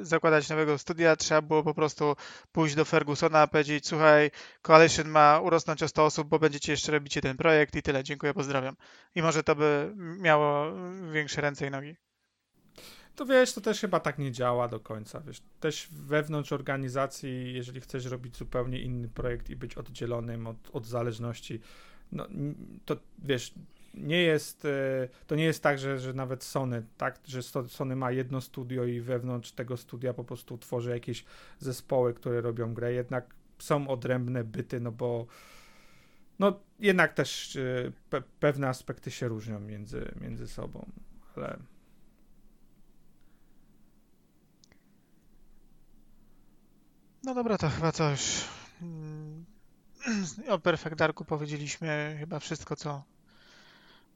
y, zakładać nowego studia, trzeba było po prostu pójść do Fergusona, powiedzieć, słuchaj, Coalition ma urosnąć o 100 osób, bo będziecie jeszcze robicie ten projekt i tyle, dziękuję, pozdrawiam. I może to by miało większe ręce i nogi. To wiesz, to też chyba tak nie działa do końca. Wiesz, też wewnątrz organizacji, jeżeli chcesz robić zupełnie inny projekt i być oddzielonym od, od zależności, no, to wiesz, nie jest, e, to nie jest tak, że, że nawet Sony, tak, że Sony ma jedno studio i wewnątrz tego studia po prostu tworzy jakieś zespoły, które robią grę, jednak są odrębne byty, no bo no jednak też e, pe pewne aspekty się różnią między, między sobą, ale No dobra, to chyba coś. O Perfect Darku powiedzieliśmy chyba wszystko, co,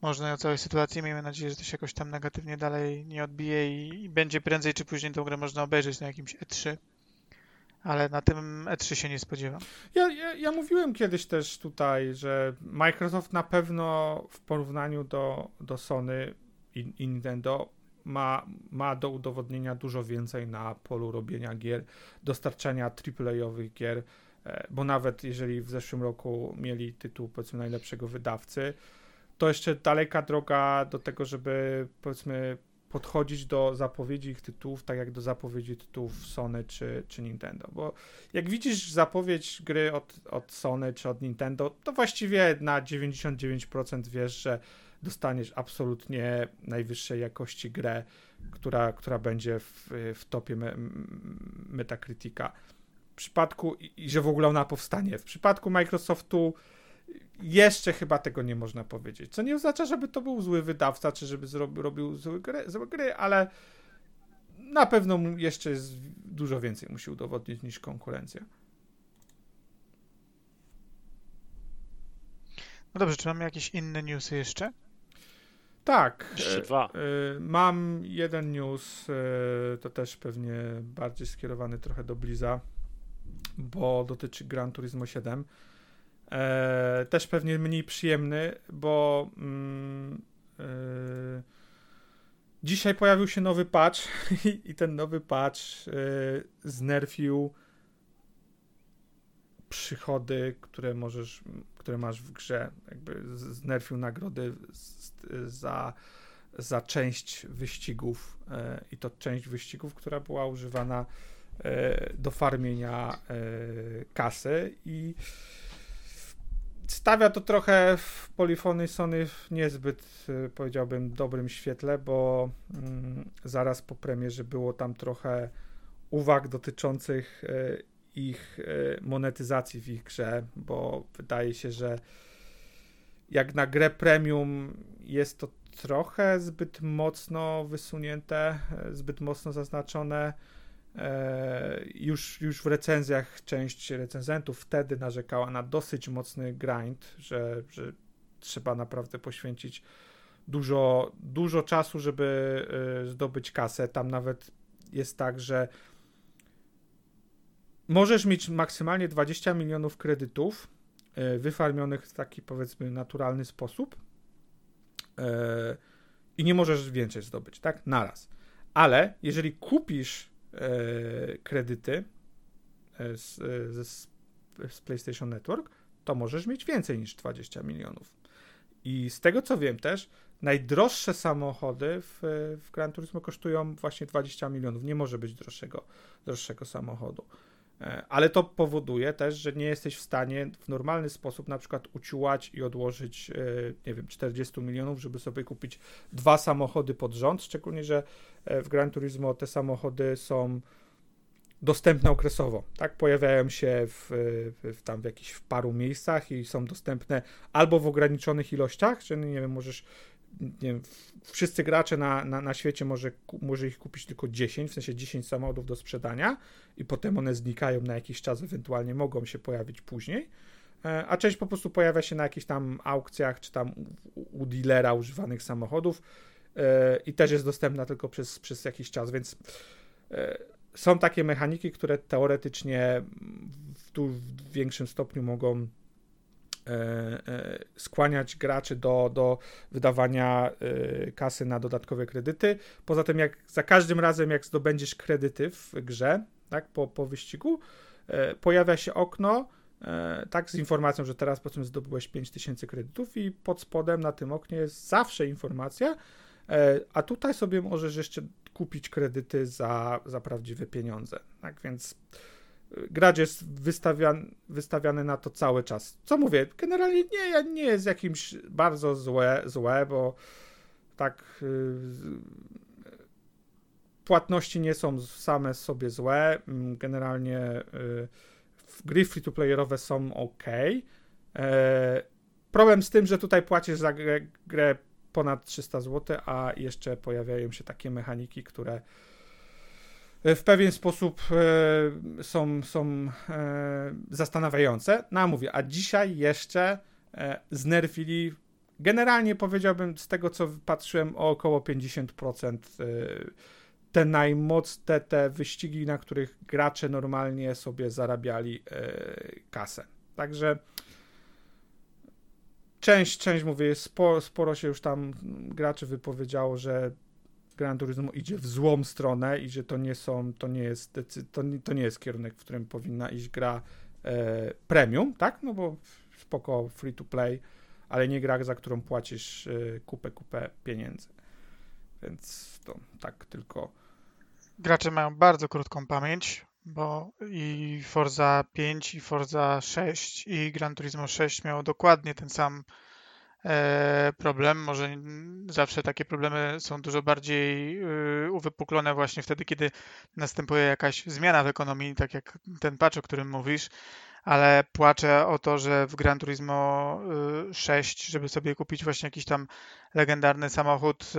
można o całej sytuacji. Miejmy nadzieję, że to się jakoś tam negatywnie dalej nie odbije i, i będzie prędzej czy później tę grę można obejrzeć na jakimś E3 ale na tym E3 się nie spodziewam. Ja, ja, ja, mówiłem kiedyś też tutaj, że Microsoft na pewno w porównaniu do, do Sony i, i Nintendo ma, ma do udowodnienia dużo więcej na polu robienia gier, dostarczania AAA-owych gier, bo nawet jeżeli w zeszłym roku mieli tytuł powiedzmy najlepszego wydawcy, to jeszcze daleka droga do tego, żeby powiedzmy podchodzić do zapowiedzi ich tytułów tak jak do zapowiedzi tytułów Sony czy, czy Nintendo, bo jak widzisz zapowiedź gry od, od Sony czy od Nintendo, to właściwie na 99% wiesz, że dostaniesz absolutnie najwyższej jakości grę, która, która będzie w, w topie me, Metacritica. W przypadku, i że w ogóle ona powstanie. W przypadku Microsoftu jeszcze chyba tego nie można powiedzieć. Co nie oznacza, żeby to był zły wydawca, czy żeby zrobił, robił złe gry, złe gry, ale na pewno jeszcze jest dużo więcej musi udowodnić niż konkurencja. No dobrze, czy mamy jakieś inne newsy jeszcze? Tak. Jeszcze dwa. Y, mam jeden news, y, to też pewnie bardziej skierowany trochę do Bliza, bo dotyczy Gran Turismo 7. E, też pewnie mniej przyjemny, bo mm, e, dzisiaj pojawił się nowy patch i ten nowy patch e, znerfił przychody, które możesz, które masz w grze, jakby znerfił nagrody za, za część wyścigów e, i to część wyścigów, która była używana do farmienia e, kasy i stawia to trochę w polifony Sony w niezbyt, y, powiedziałbym, dobrym świetle, bo mm, zaraz po premierze było tam trochę uwag dotyczących ich monetyzacji w ich grze, bo wydaje się, że jak na grę premium jest to trochę zbyt mocno wysunięte, zbyt mocno zaznaczone. E, już, już w recenzjach część recenzentów wtedy narzekała na dosyć mocny grind, że, że trzeba naprawdę poświęcić dużo, dużo czasu, żeby e, zdobyć kasę. Tam nawet jest tak, że możesz mieć maksymalnie 20 milionów kredytów e, wyfarmionych w taki powiedzmy naturalny sposób i nie możesz więcej zdobyć, tak? Naraz. Ale jeżeli kupisz E, kredyty e, z, e, z, z PlayStation Network, to możesz mieć więcej niż 20 milionów. I z tego co wiem też, najdroższe samochody w, w Gran Turismo kosztują właśnie 20 milionów. Nie może być droższego, droższego samochodu. E, ale to powoduje też, że nie jesteś w stanie w normalny sposób na przykład uciułać i odłożyć, e, nie wiem, 40 milionów, żeby sobie kupić dwa samochody pod rząd, szczególnie, że e, w Gran Turismo te samochody są dostępne okresowo, tak? Pojawiają się w, w, tam w jakichś w paru miejscach i są dostępne albo w ograniczonych ilościach, że nie wiem, możesz wiem, wszyscy gracze na, na, na świecie może, może ich kupić tylko 10, w sensie 10 samochodów do sprzedania i potem one znikają na jakiś czas, ewentualnie mogą się pojawić później, e, a część po prostu pojawia się na jakichś tam aukcjach, czy tam u, u dealera używanych samochodów e, i też jest dostępna tylko przez, przez jakiś czas, więc e, są takie mechaniki, które teoretycznie w, tu w większym stopniu mogą skłaniać graczy do, do wydawania e, kasy na dodatkowe kredyty. Poza tym, jak za każdym razem, jak zdobędziesz kredyty w grze, tak, po, po wyścigu, pojawia się okno, tak, z informacją, że teraz powiedzmy zdobyłeś 5000 kredytów i pod spodem na tym oknie jest zawsze informacja, a tutaj sobie możesz jeszcze kupić kredyty za, za prawdziwe pieniądze. Tak więc gracz jest wystawian, wystawiany na to cały czas. Co mówię, generalnie nie, nie jest jakimś bardzo złe, złe bo tak yy, płatności nie są same sobie złe. Mm, generalnie yy, gry free-to-playerowe są ok. Yy, problem z tym, że tutaj płacisz za grę, grę ponad 300 zł, a jeszcze pojawiają się takie mechaniki, które w pewien sposób e, są, są e, zastanawiające. No a mówię, a dzisiaj jeszcze e, generalnie powiedziałbym z tego, co patrzyłem, o około 50% te najmocne, te wyścigi, na których gracze normalnie sobie zarabiali kasę. Także część, część mówię, sporo, sporo się już tam graczy wypowiedziało, że Gran Turismo idzie w złą stronę i że to nie są, to nie jest, to nie, to nie jest kierunek, w którym powinna iść gra e, premium, tak? No bo spoko free to play, ale nie gra, za którą płacisz e, kupę, kupę pieniędzy. Więc to tak tylko. Gracze mają bardzo krótką pamięć, bo i Forza 5, i Forza 6, i Gran Turismo 6 miało dokładnie ten sam problem. Może zawsze takie problemy są dużo bardziej e, uwypuklone właśnie wtedy, kiedy następuje jakaś zmiana w ekonomii, tak jak ten patch, o którym mówisz ale płaczę o to, że w Gran Turismo 6, y, żeby sobie kupić właśnie jakiś tam legendarny samochód,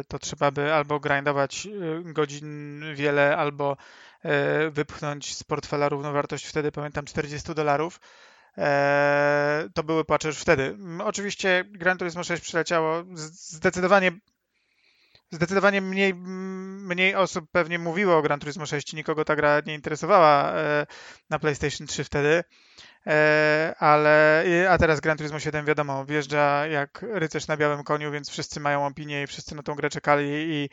y, to trzeba by albo grindować y, godzin wiele, albo wypchnąć z portfela równowartość wtedy, pamiętam, 40 dolarów. E, to były płacze już wtedy. Oczywiście Gran Turismo 6 przyleciało zdecydowanie zdecydowanie mniej, mniej osób pewnie mówiło o Gran Turismo 6, nikogo ta gra nie interesowała e, na PlayStation 3 wtedy. E, ale, a teraz Gran Turismo 7 wiadomo, wjeżdża jak rycerz na białym koniu, więc wszyscy mają opinię i wszyscy na tą grę czekali i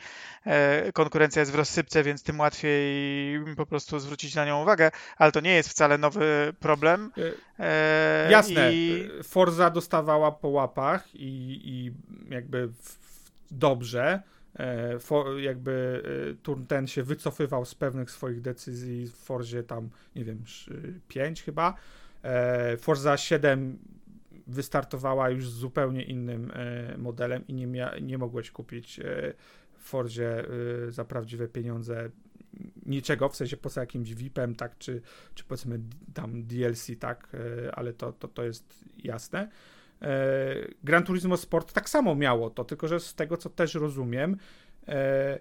e, konkurencja jest w rozsypce, więc tym łatwiej po prostu zwrócić na nią uwagę, ale to nie jest wcale nowy problem. Jasne, i... Forza dostawała po łapach i, i jakby dobrze, E, jakby e, turn ten się wycofywał z pewnych swoich decyzji w Forzie tam, nie wiem, 5 chyba. E, Forza 7 wystartowała już z zupełnie innym modelem i nie, mia- nie mogłeś kupić w Forzie za prawdziwe pieniądze niczego, w sensie poza jakimś VIP-em, tak, czy, czy powiedzmy tam DLC, tak, ale to, to, to jest jasne. E, Gran Turismo Sport tak samo miało to, tylko że z tego co też rozumiem, e, e,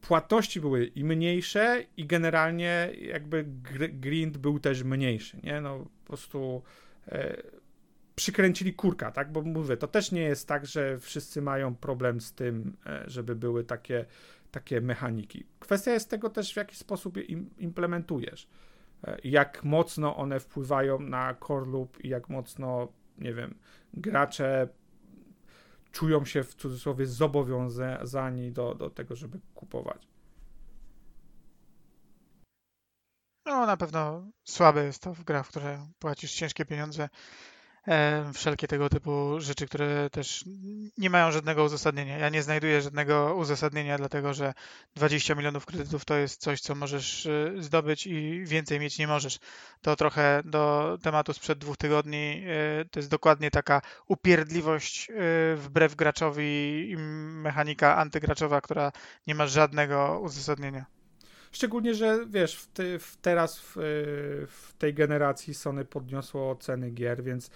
płatności były i mniejsze i generalnie jakby grind był też mniejszy, nie? No po prostu przykręcili kurka, tak? Bo mówię, to też nie jest tak, że wszyscy mają problem z tym, żeby były takie, takie mechaniki. Kwestia jest tego też, w jaki sposób je implementujesz jak mocno one wpływają na core loop i jak mocno, nie wiem, gracze czują się w cudzysłowie zobowiązani do, do tego, żeby kupować. No, na pewno słabe jest to w grach, w które płacisz ciężkie pieniądze E, wszelkie tego typu rzeczy, które też nie mają żadnego uzasadnienia. Ja nie znajduję żadnego uzasadnienia, dlatego że 20 milionów kredytów to jest coś, co możesz e, zdobyć i więcej mieć nie możesz. To trochę do tematu sprzed dwóch tygodni. E, to jest dokładnie taka upierdliwość wbrew graczowi i mechanika antygraczowa, która nie ma żadnego uzasadnienia. Szczególnie, że wiesz, w w teraz w, w, tej generacji Sony podniosło ceny gier, więc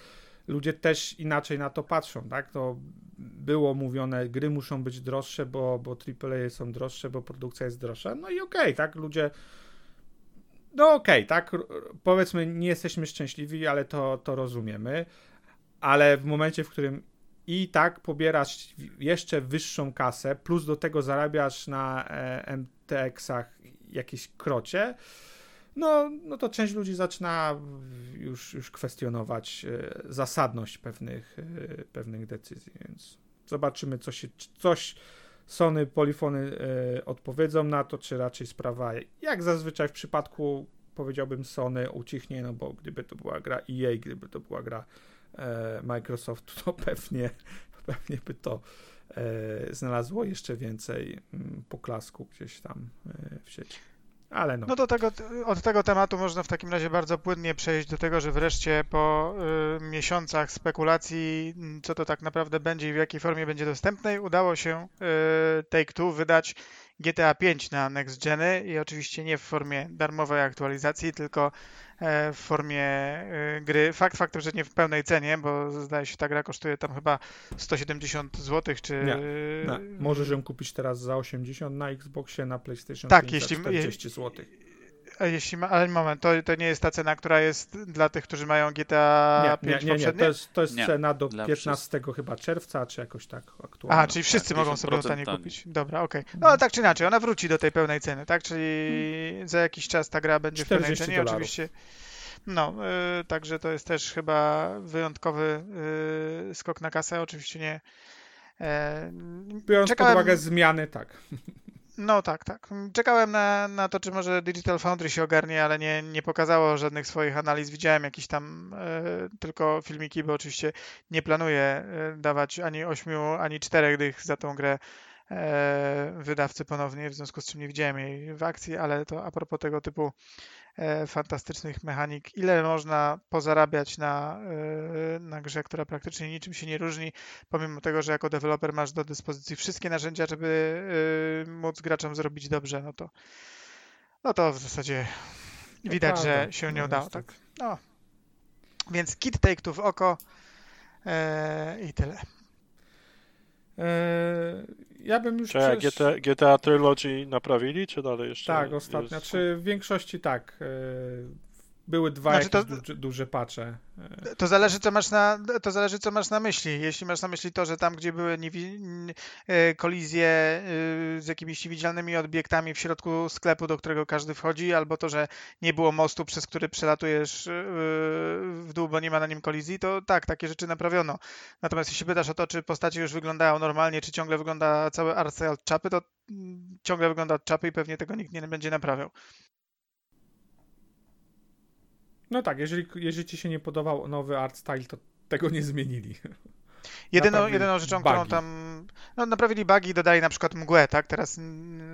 ludzie też inaczej na to patrzą, tak? To było mówione, gry muszą być droższe, bo, bo AAA są droższe, bo produkcja jest droższa. No i okej, okay, tak? Ludzie. No okej, okay, tak? Powiedzmy, nie jesteśmy szczęśliwi, ale to, to rozumiemy. Ale w momencie, w którym i tak pobierasz jeszcze wyższą kasę, plus do tego zarabiasz na e, MTX-ach jakieś krocie, no, no to część ludzi zaczyna już, już kwestionować e, zasadność pewnych, e, pewnych decyzji, więc zobaczymy, co się, coś Sony, Polifony e, odpowiedzą na to, czy raczej sprawa, jak zazwyczaj w przypadku, powiedziałbym Sony, ucichnie, no bo gdyby to była gra EA, gdyby to była gra Microsoftu, to pewnie, pewnie by to znalazło jeszcze więcej mm, poklasku gdzieś tam w sieci. Ale no. no do tego, od tego tematu można w takim razie bardzo płynnie przejść do tego, że wreszcie po y, miesiącach spekulacji, co to tak naprawdę będzie i w jakiej formie będzie dostępnej, udało się y, Take-Two wydać GTA 5 na Next Geny i oczywiście nie w formie darmowej aktualizacji, tylko e, w formie e, gry. Fakt faktem, że nie w pełnej cenie, bo zdaje się ta gra kosztuje tam chyba 170 zł, czy... Nie, nie. Możesz ją kupić teraz za 80 na Xboxie, na PlayStation tak, 5 jeśli, za 40 zł. Jeśli ma, ale moment, to, to nie jest ta cena, która jest dla tych, którzy mają GTA nie, 5 nie, nie, nie. To jest, to jest Nie. cena do Dla 15 chyba czerwca, czy jakoś tak aktualnie. A, czyli wszyscy mogą sobie ją 50% taniej kupić. Dobra, okej. No ale tak czy inaczej, ona wróci do tej pełnej ceny, tak? Czyli za jakiś czas ta gra będzie w pełnej 40 cenie. dolarów. Oczywiście. No, y, także to jest też chyba wyjątkowy y, skok na kasę. Oczywiście nie. E, Biorąc czekałem- pod uwagę zmiany, tak. No tak, tak. Czekałem na, na to, czy może Digital Foundry się ogarnie, ale nie, nie pokazało żadnych swoich analiz. Widziałem jakieś tam e, tylko filmiki, bo oczywiście nie planuję e, dawać ani ośmiu, ani czterech dych za tą grę wydawcy ponownie, w związku z czym nie widziałem jej w akcji, ale to a propos tego typu e, fantastycznych mechanik, ile można pozarabiać na, e, na grze, która praktycznie niczym się nie różni, pomimo tego, że jako deweloper masz do dyspozycji wszystkie narzędzia, żeby móc graczom zrobić dobrze, no to no to w zasadzie To widać, że prawda, się nie no udało, niestety. tak. No. Więc kit take two w oko e, i tyle. Eee, ja bym już Czy przesz- GTA, GTA Trilogy naprawili, czy dalej jeszcze? Tak, ostatnio. jest- Czy w większości tak. Były dwa Znaczy to- duże, duże pacze. Eee, To zależy, co masz na, to zależy, co masz na myśli. Jeśli masz na myśli to, że tam, gdzie były niewi- e, kolizje e, z jakimiś niewidzialnymi obiektami w środku sklepu, do którego każdy wchodzi, albo to, że nie było mostu, przez który przelatujesz e, w dół, bo nie ma na nim kolizji, to tak, takie rzeczy naprawiono. Natomiast jeśli pytasz o to, czy postacie już wyglądają normalnie, czy ciągle wygląda cały od czapy, to mm, ciągle wygląda od czapy i pewnie tego nikt nie będzie naprawiał. No tak, jeżeli, jeżeli ci się nie podobał nowy art style, to tego nie zmienili. Jedyną, Naprawili jedyną rzeczą, bugi. którą tam. No, naprawili bugi, dodali na przykład mgłę, tak? Teraz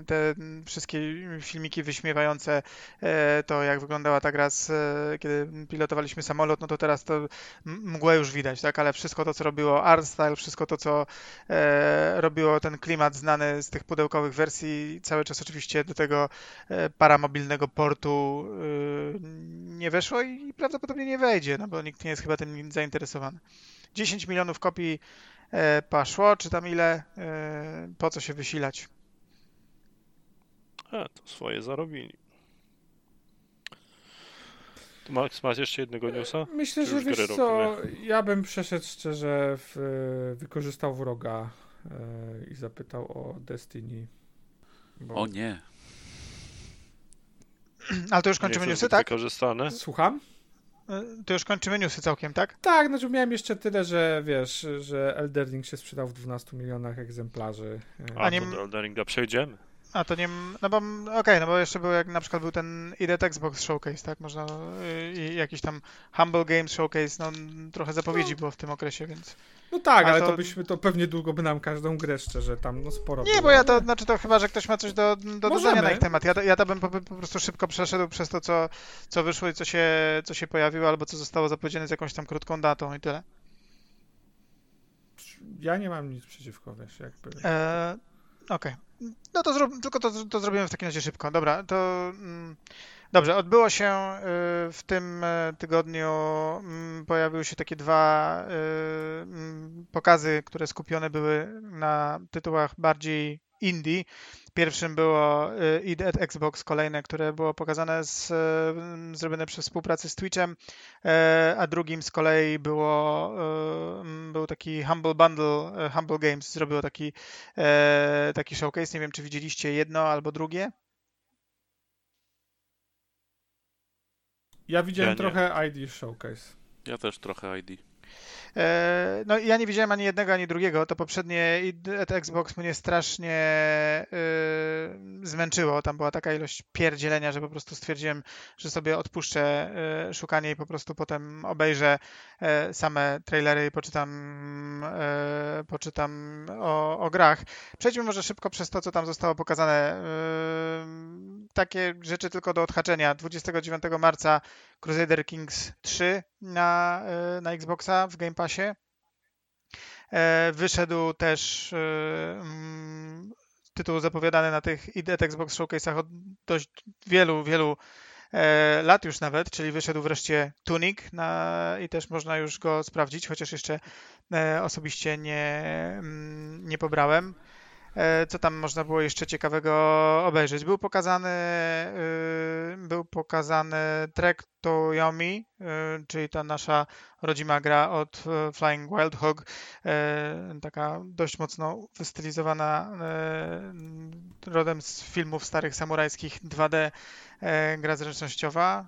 te wszystkie filmiki wyśmiewające e, to, jak wyglądała ta gra, z, e, kiedy pilotowaliśmy samolot, no to teraz to mgłę już widać, tak? Ale wszystko to, co robiło art style, wszystko to, co e, robiło ten klimat znany z tych pudełkowych wersji, cały czas oczywiście do tego paramobilnego portu nie weszło i prawdopodobnie nie wejdzie, no bo nikt nie jest chyba tym zainteresowany. 10 milionów kopii e, poszło, czy tam ile, e, po co się wysilać. A, to swoje zarobili. Tu Max, masz jeszcze jednego newsa? Myślę, Czy że wiesz co, ja bym przeszedł szczerze, w, wykorzystał wroga e, i zapytał o Destiny. Bo... O nie. Ale to już kończymy newsy, tak? wykorzystane. Słucham? To już kończymy newsy całkiem, tak? Tak, znaczy miałem jeszcze tyle, że wiesz, że Elder Ring się sprzedał w 12 milionach egzemplarzy. A, A nie- do Elderinga przejdziemy. A to nie, no bo, okej, no bo jeszcze był jak na przykład był ten iDet Xbox Showcase, tak? Można, y, i jakiś tam Humble Games Showcase, no trochę zapowiedzi było w tym okresie, więc... No tak, A ale to- to... byśmy, to pewnie długo by nam każdą grę szczerze tam, no sporo Nie, było, bo ja ale- to, znaczy to chyba, że ktoś ma coś do, do dodania na ich temat. Ja, to- ja to bym po, po prostu szybko przeszedł przez to, co, co wyszło i co się, co się pojawiło, albo co zostało zapowiedziane z jakąś tam krótką datą i tyle. Ja nie mam nic przeciwko, wiesz, jakby... E, Okej. No to zrób, tylko to, to zrobimy w takim razie szybko. Dobra, to mm, dobrze. Odbyło się y, w tym e, tygodniu, mm, pojawiły się takie dwa y, mm, pokazy, które skupione były na tytułach bardziej indie. Pierwszym było y, id at Xbox, kolejne, które było pokazane z, y, zrobione przy współpracy z Twitchem, e, a drugim z kolei było y, był taki Humble Bundle, e, Humble Games zrobiło taki e, taki showcase. Nie wiem, czy widzieliście jedno albo drugie. Ja widziałem Ja trochę ID Showcase. Ja też trochę ID. E, No ja nie widziałem ani jednego, ani drugiego. To poprzednie Xbox mnie strasznie e, zmęczyło. Tam była taka ilość pierdzielenia, że po prostu stwierdziłem, że sobie odpuszczę e, szukanie i po prostu potem obejrzę same trailery i poczytam, poczytam o, o grach. Przejdźmy może szybko przez to, co tam zostało pokazane. Takie rzeczy tylko do odhaczenia. 29 marca Crusader Kings 3 na, e, na Xboxa w Game Passie. E, Wyszedł też e, mm, tytuł zapowiadany na tych id at Xbox Showcase'ach od dość wielu, wielu lat już nawet, czyli wyszedł wreszcie Tunic na, i też można już go sprawdzić, chociaż jeszcze osobiście nie, mm, nie pobrałem. E, co tam można było jeszcze ciekawego obejrzeć? Był pokazany, y, był pokazany trek Toyomi, y, czyli ta nasza rodzima gra od e, Flying Wild Hog, e, taka dość mocno wystylizowana rodem z filmów starych samurajskich 2D gra zręcznościowa.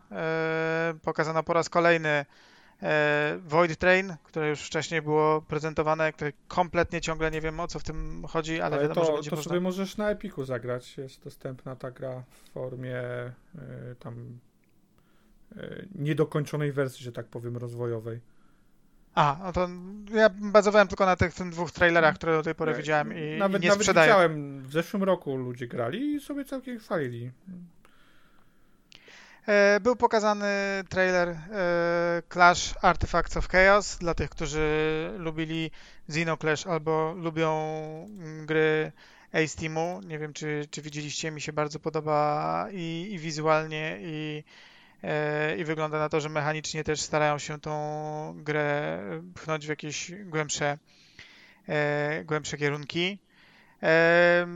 Pokazana po raz kolejny E, Void Train, które już wcześniej było prezentowane, które kompletnie ciągle nie wiem o co w tym chodzi, ale, ale wiadomo, to, że będzie to można... sobie możesz na Epiku zagrać. Jest dostępna ta gra w formie y, tam y, niedokończonej wersji, że tak powiem, rozwojowej. A, no to ja bazowałem tylko na tych, tych dwóch trailerach, które do tej pory widziałem i, nawet, i nie nawet sprzedaję. widziałem, w zeszłym roku ludzie grali i sobie całkiem chwalili. E, był pokazany trailer e, Clash Artifacts of Chaos dla tych, którzy lubili Xenoclash albo lubią mm, gry Ace Teamu. Nie wiem, czy, czy widzieliście, mi się bardzo podoba i, i wizualnie, i, e, i wygląda na to, że mechanicznie też starają się tą grę pchnąć w jakieś głębsze, głębsze kierunki.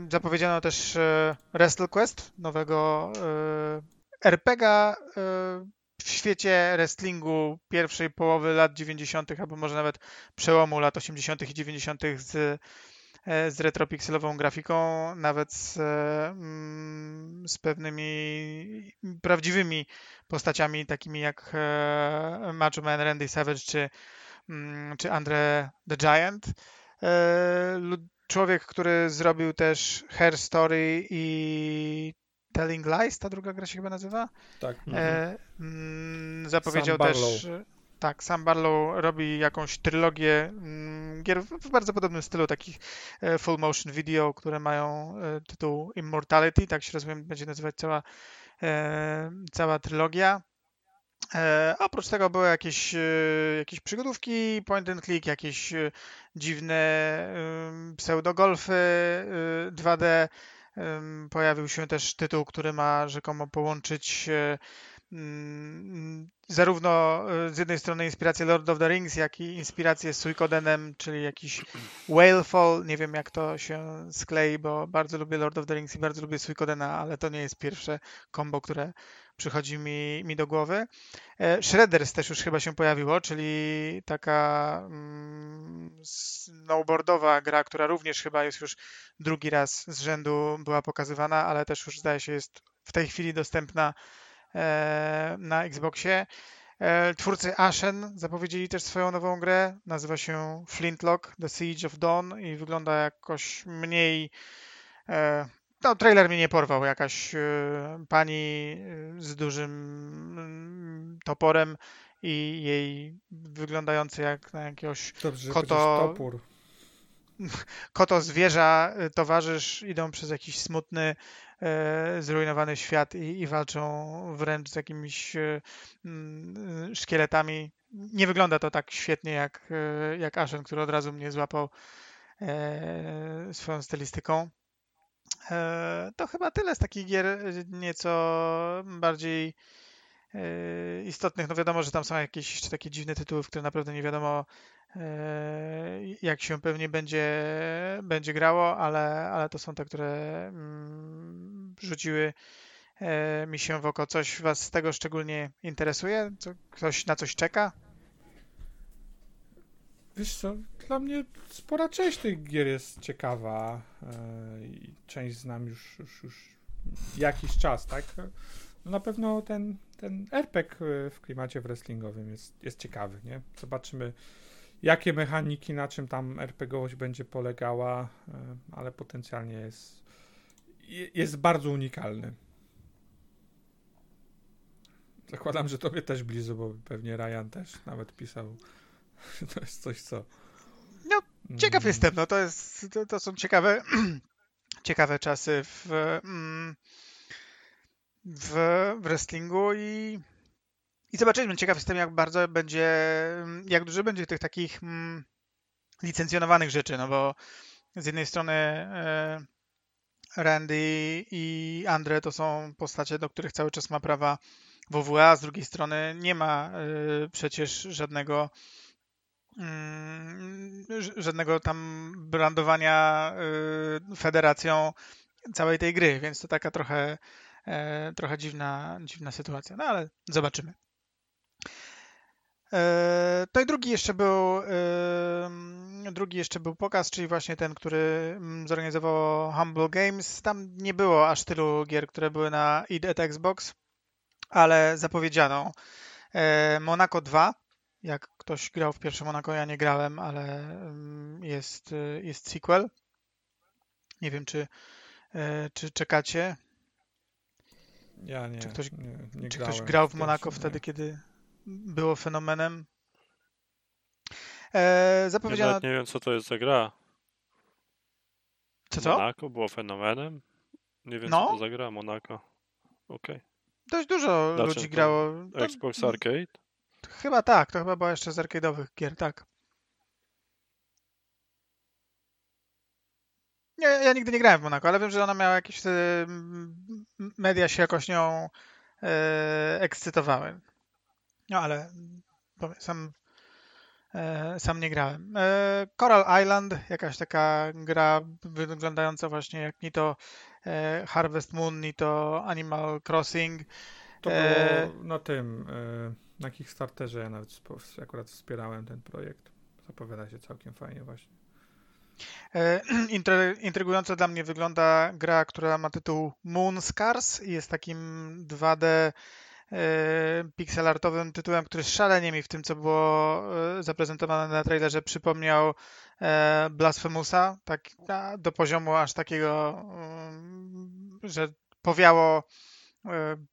Zapowiedziano też Wrestle Quest, nowego RPGa e, w świecie wrestlingu pierwszej połowy lat 90., albo może nawet przełomu lat 80. i 90. z, e, z retropikselową grafiką, nawet z, e, mm, z pewnymi prawdziwymi postaciami, takimi jak Macho Man, Randy Savage czy, mm, czy Andre the Giant. Człowiek, który zrobił też Hair Story i Telling Lies, ta druga gra się chyba nazywa. Tak. E, mm, zapowiedział Sam też. Tak, Sam Barlow robi jakąś trylogię mm, gier w bardzo podobnym stylu, takich e, full motion video, które mają e, tytuł Immortality, tak się rozumiem, będzie nazywać cała, e, cała trylogia. Oprócz tego były jakieś, jakieś przygodówki, point and click, jakieś dziwne pseudogolfy 2D, Pojawił się też tytuł, który ma rzekomo połączyć e, mm, zarówno e, z jednej strony inspirację Lord of the Rings, jak i inspirację Suikodenem, czyli jakiś Whalefall. Nie wiem, jak to się sklei, bo bardzo lubię Lord of the Rings i bardzo lubię Suikodena, ale to nie jest pierwsze kombo, które przychodzi mi, mi do głowy. E, Shredders też już chyba się pojawiło, czyli taka mm, snowboardowa gra, która również chyba jest już drugi raz z rzędu była pokazywana, ale też już zdaje się jest w tej chwili dostępna e, na Xboxie. E, twórcy Ashen zapowiedzieli też swoją nową grę. Nazywa się Flintlock The Siege of Dawn i wygląda jakoś mniej no, trailer mnie nie porwał. Jakaś y, pani y, z dużym mm, toporem i jej wyglądający jak na jakiegoś Dobrze, koto... topór. Koto zwierza, y, towarzysz idą przez jakiś smutny, zrujnowany świat i, i walczą wręcz z jakimiś mm, szkieletami. Nie wygląda to tak świetnie jak, jak Ashen, który od razu mnie złapał swoją stylistyką. E, to chyba tyle z takich gier e, nieco bardziej e, istotnych. No wiadomo, że tam są jakieś jeszcze takie dziwne tytuły, w które naprawdę nie wiadomo jak się pewnie będzie, będzie grało, ale, ale to są te, które mm, rzuciły mi się w oko. Coś Was z tego szczególnie interesuje? Ktoś na coś czeka? Wiesz co, dla mnie spora część tych gier jest ciekawa e, i część znam już, już, już jakiś czas, tak? Na pewno ten, ten RPG w klimacie wrestlingowym jest, jest ciekawy, nie? Zobaczymy, jakie mechaniki, na czym tam RPGowość będzie polegała, e, ale potencjalnie jest, jest bardzo unikalny. Zakładam, że tobie też blizu, bo pewnie Ryan też nawet pisał To jest coś, co. No, ciekaw mm. jestem. No, to, jest, to, to są ciekawe, ciekawe czasy w, mm, w wrestlingu i, i zobaczymy. Ciekaw jestem, jak bardzo będzie, jak dużo będzie tych takich mm, licencjonowanych rzeczy, no bo z jednej strony e, Randy i Andre to są postacie, do których cały czas ma prawa WWA, a z drugiej strony nie ma e, przecież żadnego żadnego tam brandowania y, federacją całej tej gry, więc to taka trochę, e, trochę dziwna, dziwna sytuacja. No ale zobaczymy. E, to i drugi jeszcze był drugi jeszcze był pokaz, czyli właśnie ten, który mm, zorganizował Humble Games. Tam nie było aż tylu gier, które były na id at Xbox, ale zapowiedziano e, Monaco 2. Jak ktoś grał w pierwsze Monaco, ja nie grałem, ale mm, jest, jest sequel. Nie wiem, czy, e, czy czekacie. Ja nie. Czy ktoś, nie, nie czy ktoś grał w Monaco wtedy, kiedy było fenomenem. E, zapowiedziano... Ja nie wiem, co to jest za gra. Co co? Monaco było fenomenem? Nie wiem, no? co to za gra, Monaco. Okej. Okay. Dość dużo Dlaczego ludzi grało. Xbox Arcade? Chyba tak, to chyba była jeszcze z arcade'owych gier, tak. Nie, ja nigdy nie grałem w Monaco, ale wiem, że ona miała jakieś... Media się jakoś nią e, ekscytowały. No ale sam, e, sam nie grałem. E, Coral Island, jakaś taka gra wyglądająca właśnie jak ni to e, Harvest Moon, ni to Animal Crossing. To było na tym, na Kickstarterze ja nawet akurat wspierałem ten projekt. Zapowiada się całkiem fajnie właśnie. Intrygująco dla mnie wygląda gra, która ma tytuł Moon Scars i jest takim 2D E, pixelartowym tytułem, który szalenie mi w tym, co było e, zaprezentowane na trailerze, przypomniał e, Blasphemousa, tak do poziomu aż takiego, mm, że powiało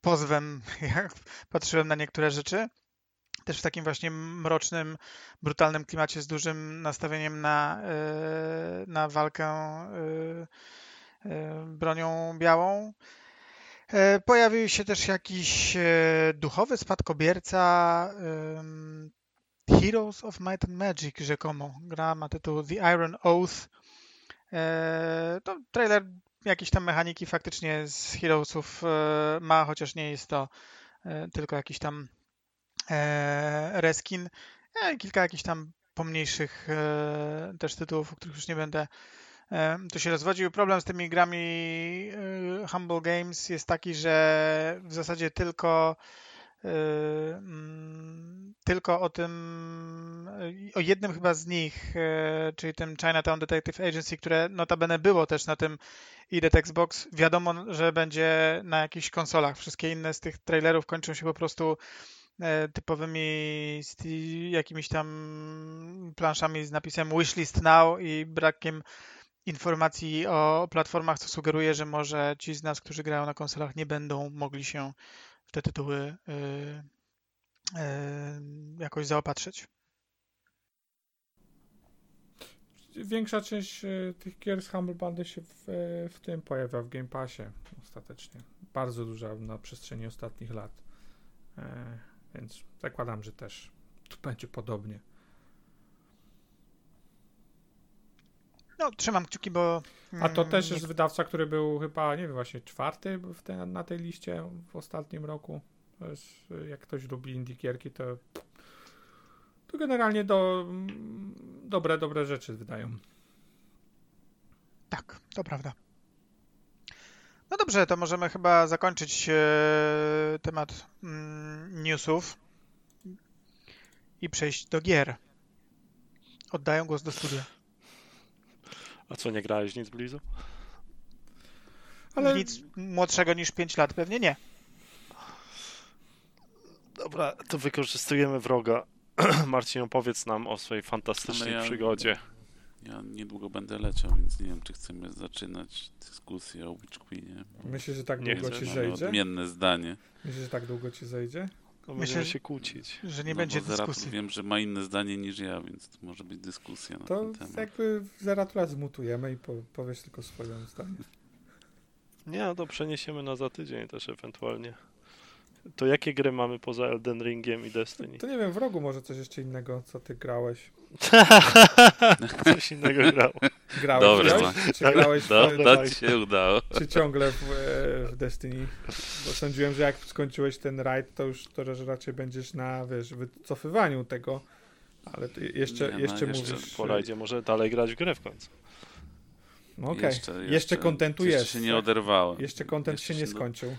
pozwem, jak patrzyłem na niektóre rzeczy. Też w takim właśnie mrocznym, brutalnym klimacie z dużym nastawieniem na, na walkę bronią białą. E, pojawił się też jakiś e, duchowy spadkobierca Heroes of Might and Magic rzekomo. Gra ma tytuł The Iron Oath. E, to trailer jakieś tam mechaniki faktycznie z Heroesów ma, chociaż nie jest to tylko jakiś tam reskin. Kilka jakichś tam pomniejszych też tytułów, o których już nie będę tu się rozwodził. Problem z tymi grami Humble Games jest taki, że w zasadzie tylko mm, tylko o tym, y, o jednym chyba z nich, czyli tym Chinatown Detective Agency, które notabene było też na tym idet Xbox, wiadomo, że będzie na jakichś konsolach. Wszystkie inne z tych trailerów kończą się po prostu typowymi jakimiś tam planszami z napisem wishlist now i brakiem informacji o platformach, co sugeruje, że może ci z nas, którzy grają na konsolach, nie będą mogli się w te tytuły jakoś zaopatrzyć. Większa część y, tych gier z Humble Bundle się w, w tym pojawia w Game Passie ostatecznie. Bardzo duża na przestrzeni ostatnich lat. E, więc zakładam, że też tu będzie podobnie. No, trzymam kciuki, bo. A to też jest wydawca, który był chyba, nie wiem, właśnie czwarty te, na tej liście w ostatnim roku. Jak ktoś lubi indykierki, to, to generalnie do, dobre, dobre rzeczy wydają. Tak, to prawda. No dobrze, to możemy chyba zakończyć e, temat mm, newsów i przejść do gier. Oddaję głos do studia. A co, nie grałeś nic Blizu? Ale nic młodszego niż 5 lat pewnie nie. Dobra, to wykorzystujemy wroga. Marcin, opowiedz nam o swojej fantastycznej ja, przygodzie. Ja niedługo będę leciał, więc nie wiem, czy chcemy zaczynać dyskusję o Witch Queenie. Myślę, że tak długo ci zejdzie? odmienne zdanie. Myślę, że tak długo ci zejdzie? To Myślę, się kłócić. Że nie no będzie dyskusji. Wiem, że ma inne zdanie niż ja, więc to może być dyskusja na to ten temat. To jakby Zeratura zmutujemy i po, powiesz tylko swoją zdanie. Nie, no to przeniesiemy na za tydzień też ewentualnie. To jakie gry mamy poza Elden Ringiem i Destiny? To, nie wiem, w rogu może coś jeszcze innego, co ty grałeś. coś innego grał. Grałeś Dobra, Czy grałeś w, do, to ci się udało. Czy ciągle w, w, Destiny? Bo sądziłem, że jak skończyłeś ten raid, to już to że raczej będziesz na, wiesz, wycofywaniu tego, Ale jeszcze, nie, jeszcze, no, jeszcze mówisz... Po rajdzie może dalej grać w grę w końcu. No okej, okay. jeszcze, jeszcze, jeszcze kontentu jest. Jeszcze się nie oderwało. Jeszcze kontent się nie skończył.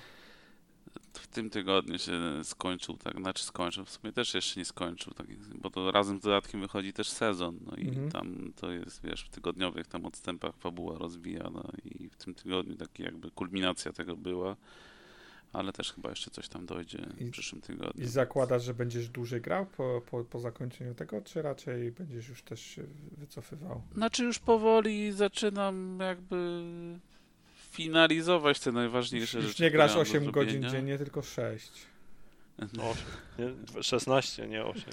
W tym tygodniu się skończył, tak, znaczy skończył, w sumie też jeszcze nie skończył, tak, bo to razem z dodatkiem wychodzi też sezon, no i mhm. tam to jest, wiesz, w tygodniowych tam odstępach fabuła rozwijana i w tym tygodniu taki jakby kulminacja tego była ale też chyba jeszcze coś tam dojdzie I, w przyszłym tygodniu. I zakładasz, że będziesz dłużej grał po, po, po zakończeniu tego, czy raczej będziesz już też się wycofywał? Znaczy już powoli zaczynam jakby finalizować te najważniejsze już, rzeczy. Już nie grasz 8 godzin dziennie, tylko 6. 8. Nie, 16, nie 8.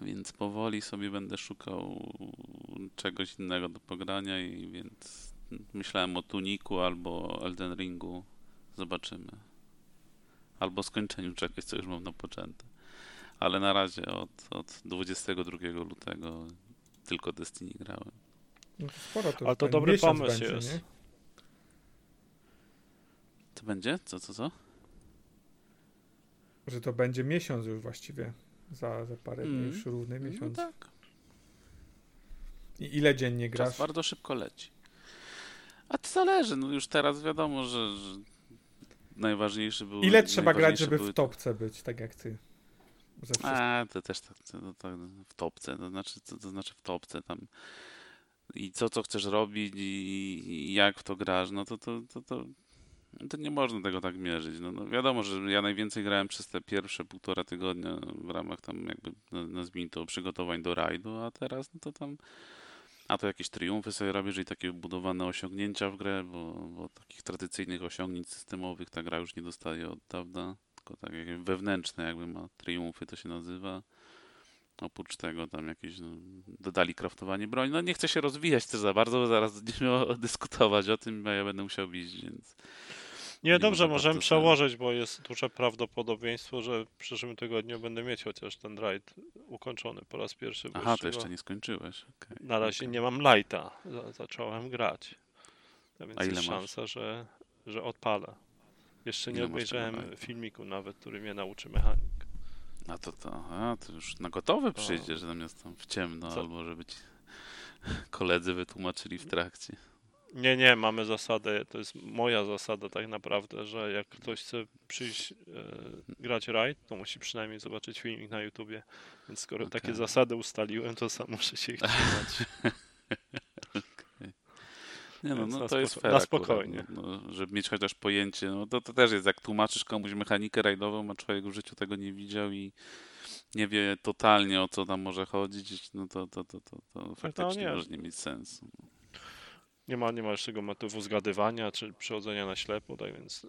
Więc powoli sobie będę szukał czegoś innego do pogrania i więc myślałem o Tuniku albo Elden Ringu Zobaczymy. Albo skończeniu czegoś, co już mam napoczęte. Ale na razie od, od 22 lutego tylko Destiny grałem. No to sporo to Ale to dobry pomysł będzie, jest. Nie? To będzie? Co, co, co? Że to będzie miesiąc już właściwie. Za, za parę dni mm. już równy no miesiąc. No tak. I ile dziennie grasz? Czas bardzo szybko leci. A to zależy, no już teraz wiadomo, że, że najważniejszy był. Ile trzeba grać, żeby w topce być, tak jak ty? A, to też tak, to, to, w topce, to znaczy, to, to znaczy w topce tam i co, co chcesz robić i, i jak w to grasz, no to, to, to, to, to nie można tego tak mierzyć. No, no, wiadomo, że ja najwięcej grałem przez te pierwsze półtora tygodnia w ramach tam jakby, nazwijmy to, przygotowań do rajdu, a teraz no to tam a to jakieś triumfy sobie robię, czyli takie budowane osiągnięcia w grę, bo, bo takich tradycyjnych osiągnięć systemowych ta gra już nie dostaje od dawna, tylko tak jak wewnętrzne jakby ma triumfy to się nazywa. Oprócz tego tam jakieś no, dodali kraftowanie broni. No nie chcę się rozwijać też za bardzo, bo zaraz będziemy dyskutować o tym, bo ja będę musiał bić, więc nie, dobrze, możemy przełożyć, bo jest duże prawdopodobieństwo, że w przyszłym tygodniu będę mieć chociaż ten rajd ukończony po raz pierwszy. Aha, to jeszcze nie skończyłeś. Okay. Na razie okay. nie mam lighta. Zacząłem grać. A więc A ile jest masz? szansa, że, że odpalę. Jeszcze ile nie obejrzałem filmiku nawet, który mnie nauczy mechanik. A to, to, a, to już na gotowe przyjdzie, że zamiast tam w ciemno, Co? albo żeby ci koledzy wytłumaczyli w trakcie. Nie, nie, mamy zasadę, to jest moja zasada tak naprawdę, że jak ktoś chce przyjść e, grać raid, to musi przynajmniej zobaczyć filmik na YouTubie. Więc skoro okay. takie zasady ustaliłem, to sam muszę się ich trzymać. okay. Nie no, no to jest fair Na spokojnie. no, no, żeby mieć chociaż pojęcie, no to, to też jest, jak tłumaczysz komuś mechanikę rajdową, a człowiek w życiu tego nie widział i nie wie totalnie o co tam może chodzić, no to, to, to, to, to no faktycznie no, może nie mieć sensu. Nie ma, nie ma już tego motywu zgadywania czy przechodzenia na ślepo, tak więc y,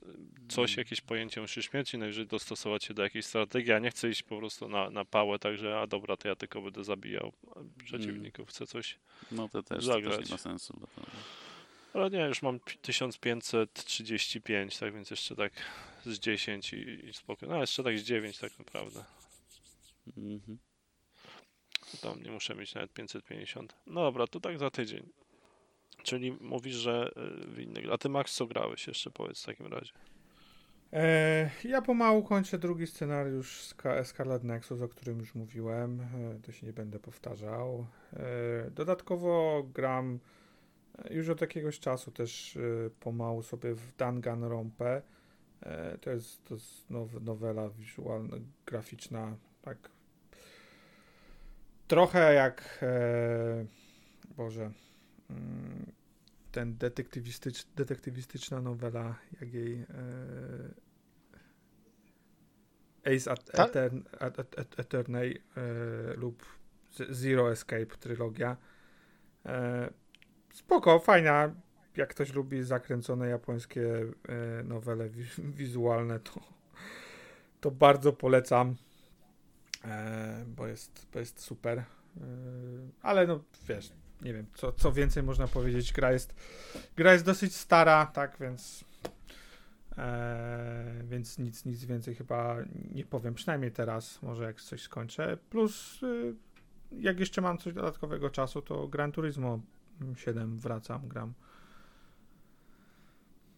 coś, mm. jakieś pojęcie musisz mieć i najwyżej dostosować się do jakiejś strategii. Ja nie chcę iść po prostu na, na pałę, także a dobra, to ja tylko będę zabijał przeciwników, chcę coś No to też, zagrać. To też nie ma sensu. Bo to... Ale nie, już mam 1535, tak więc jeszcze tak z 10 i, i spokojnie. No jeszcze tak z 9 tak naprawdę. Mhm. Tam nie muszę mieć nawet 550. No dobra, to tak za tydzień. Czyli mówisz, że y, w innych. A ty Max co grałeś jeszcze powiedz w takim razie. E, ja pomału kończę drugi scenariusz Scarlet Nexus, o którym już mówiłem. E, to się nie będę powtarzał. E, dodatkowo gram już od jakiegoś czasu też pomału sobie w Danganronpę. To jest, to jest now, nowela wizualna, graficzna, tak trochę jak e, Boże ten detektywistycz, detektywistyczna nowela, jak jej e, Ace at, tak? Etern, at, at, Eternay e, lub Zero Escape trylogia. E, spoko, fajna. Jak ktoś lubi zakręcone japońskie e, nowele wi wizualne, to, to bardzo polecam, e, bo, jest, bo jest super. E, ale no wiesz, nie wiem, co, co więcej można powiedzieć. Gra jest, gra jest dosyć stara, tak, więc e, więc nic, nic więcej chyba nie powiem, przynajmniej teraz, może jak coś skończę. Plus, y, jak jeszcze mam coś dodatkowego czasu, to Gran Turismo 7 wracam, gram.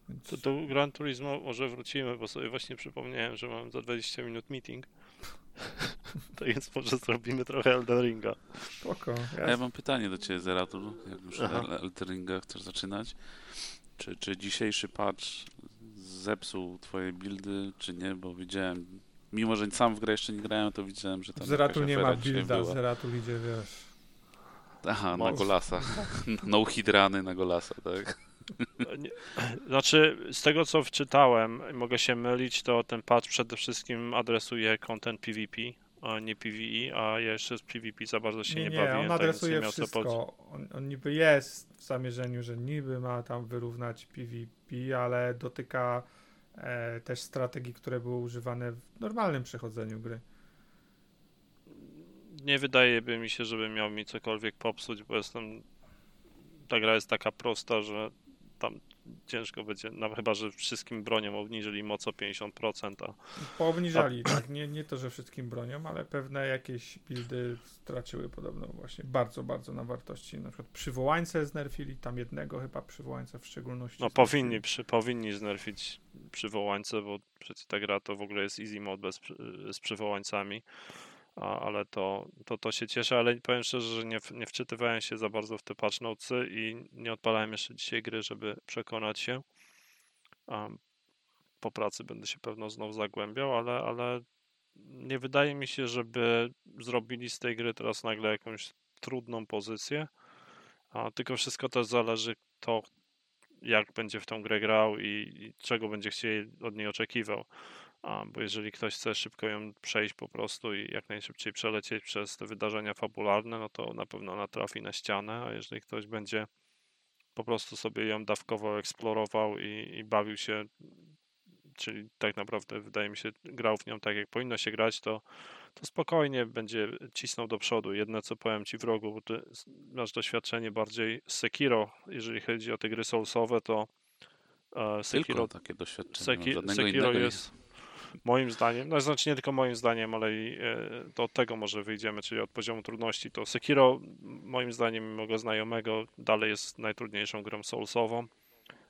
Więc... To do Gran Turismo może wrócimy, bo sobie właśnie przypomniałem, że mam za 20 minut meeting. To więc może zrobimy trochę Elden Ringa. Spoko. Ja, ja mam pytanie do Ciebie, Zeratul, jak już Elden Ringa chcesz zaczynać. Czy, czy dzisiejszy patch zepsuł Twoje buildy, czy nie? Bo widziałem, mimo że sam w grę jeszcze nie grałem, to widziałem, że tam Zeratul nie ma builda, Zeratul idzie, wiesz... Aha, na Golasa. No hidrany na Golasa, tak? Znaczy, z tego co wczytałem, mogę się mylić, to ten patch przede wszystkim adresuje content PvP, a nie PvE, a ja jeszcze z PvP za bardzo się nie, nie, nie bawiłem. on tak adresuje tak wszystko. On, on, niby jest w zamierzeniu, że niby ma tam wyrównać PvP, ale dotyka e, też strategii, które były używane w normalnym przechodzeniu gry. Nie wydaje by mi się, żeby miał mi cokolwiek popsuć, bo jestem ta gra jest taka prosta, że tam ciężko będzie, no chyba, że wszystkim broniom obniżyli moc o 50%. A... Poobniżali, a... tak, nie, nie to, że wszystkim broniom, ale pewne jakieś buildy straciły podobno właśnie bardzo, bardzo na wartości. Na przykład przywołańce znerfili, tam jednego chyba przywołańca w szczególności. No powinni, przy, powinni znerfić przywołańce, bo przecież ta gra to w ogóle jest easy mode bez, z przywołańcami ale to, to, to się cieszę, ale powiem szczerze, że nie, nie wczytywałem się za bardzo w te patch notesy i nie odpalałem jeszcze dzisiaj gry, żeby przekonać się. Po pracy będę się pewno znowu zagłębiał, ale, ale nie wydaje mi się, żeby zrobili z tej gry teraz nagle jakąś trudną pozycję, a tylko wszystko też zależy to, jak będzie w tą grę grał i, i czego będzie chciał od niej oczekiwał bo jeżeli ktoś chce szybko ją przejść po prostu i jak najszybciej przelecieć przez te wydarzenia fabularne, no to na pewno natrafi na ścianę, a jeżeli ktoś będzie po prostu sobie ją dawkowo eksplorował i, i bawił się, czyli tak naprawdę wydaje mi się grał w nią tak jak powinno się grać, to, to spokojnie będzie cisnął do przodu. Jedno co powiem Ci wrogu, bo Ty masz doświadczenie bardziej z Sekiro, jeżeli chodzi o te gry soulsowe, to uh, Sekiro, Tylko takie doświadczenie, Seki, Sekiro jest moim zdaniem, no znaczy nie tylko moim zdaniem, ale i e, to od tego może wyjdziemy, czyli od poziomu trudności, to Sekiro moim zdaniem mojego znajomego dalej jest najtrudniejszą grą soulsową,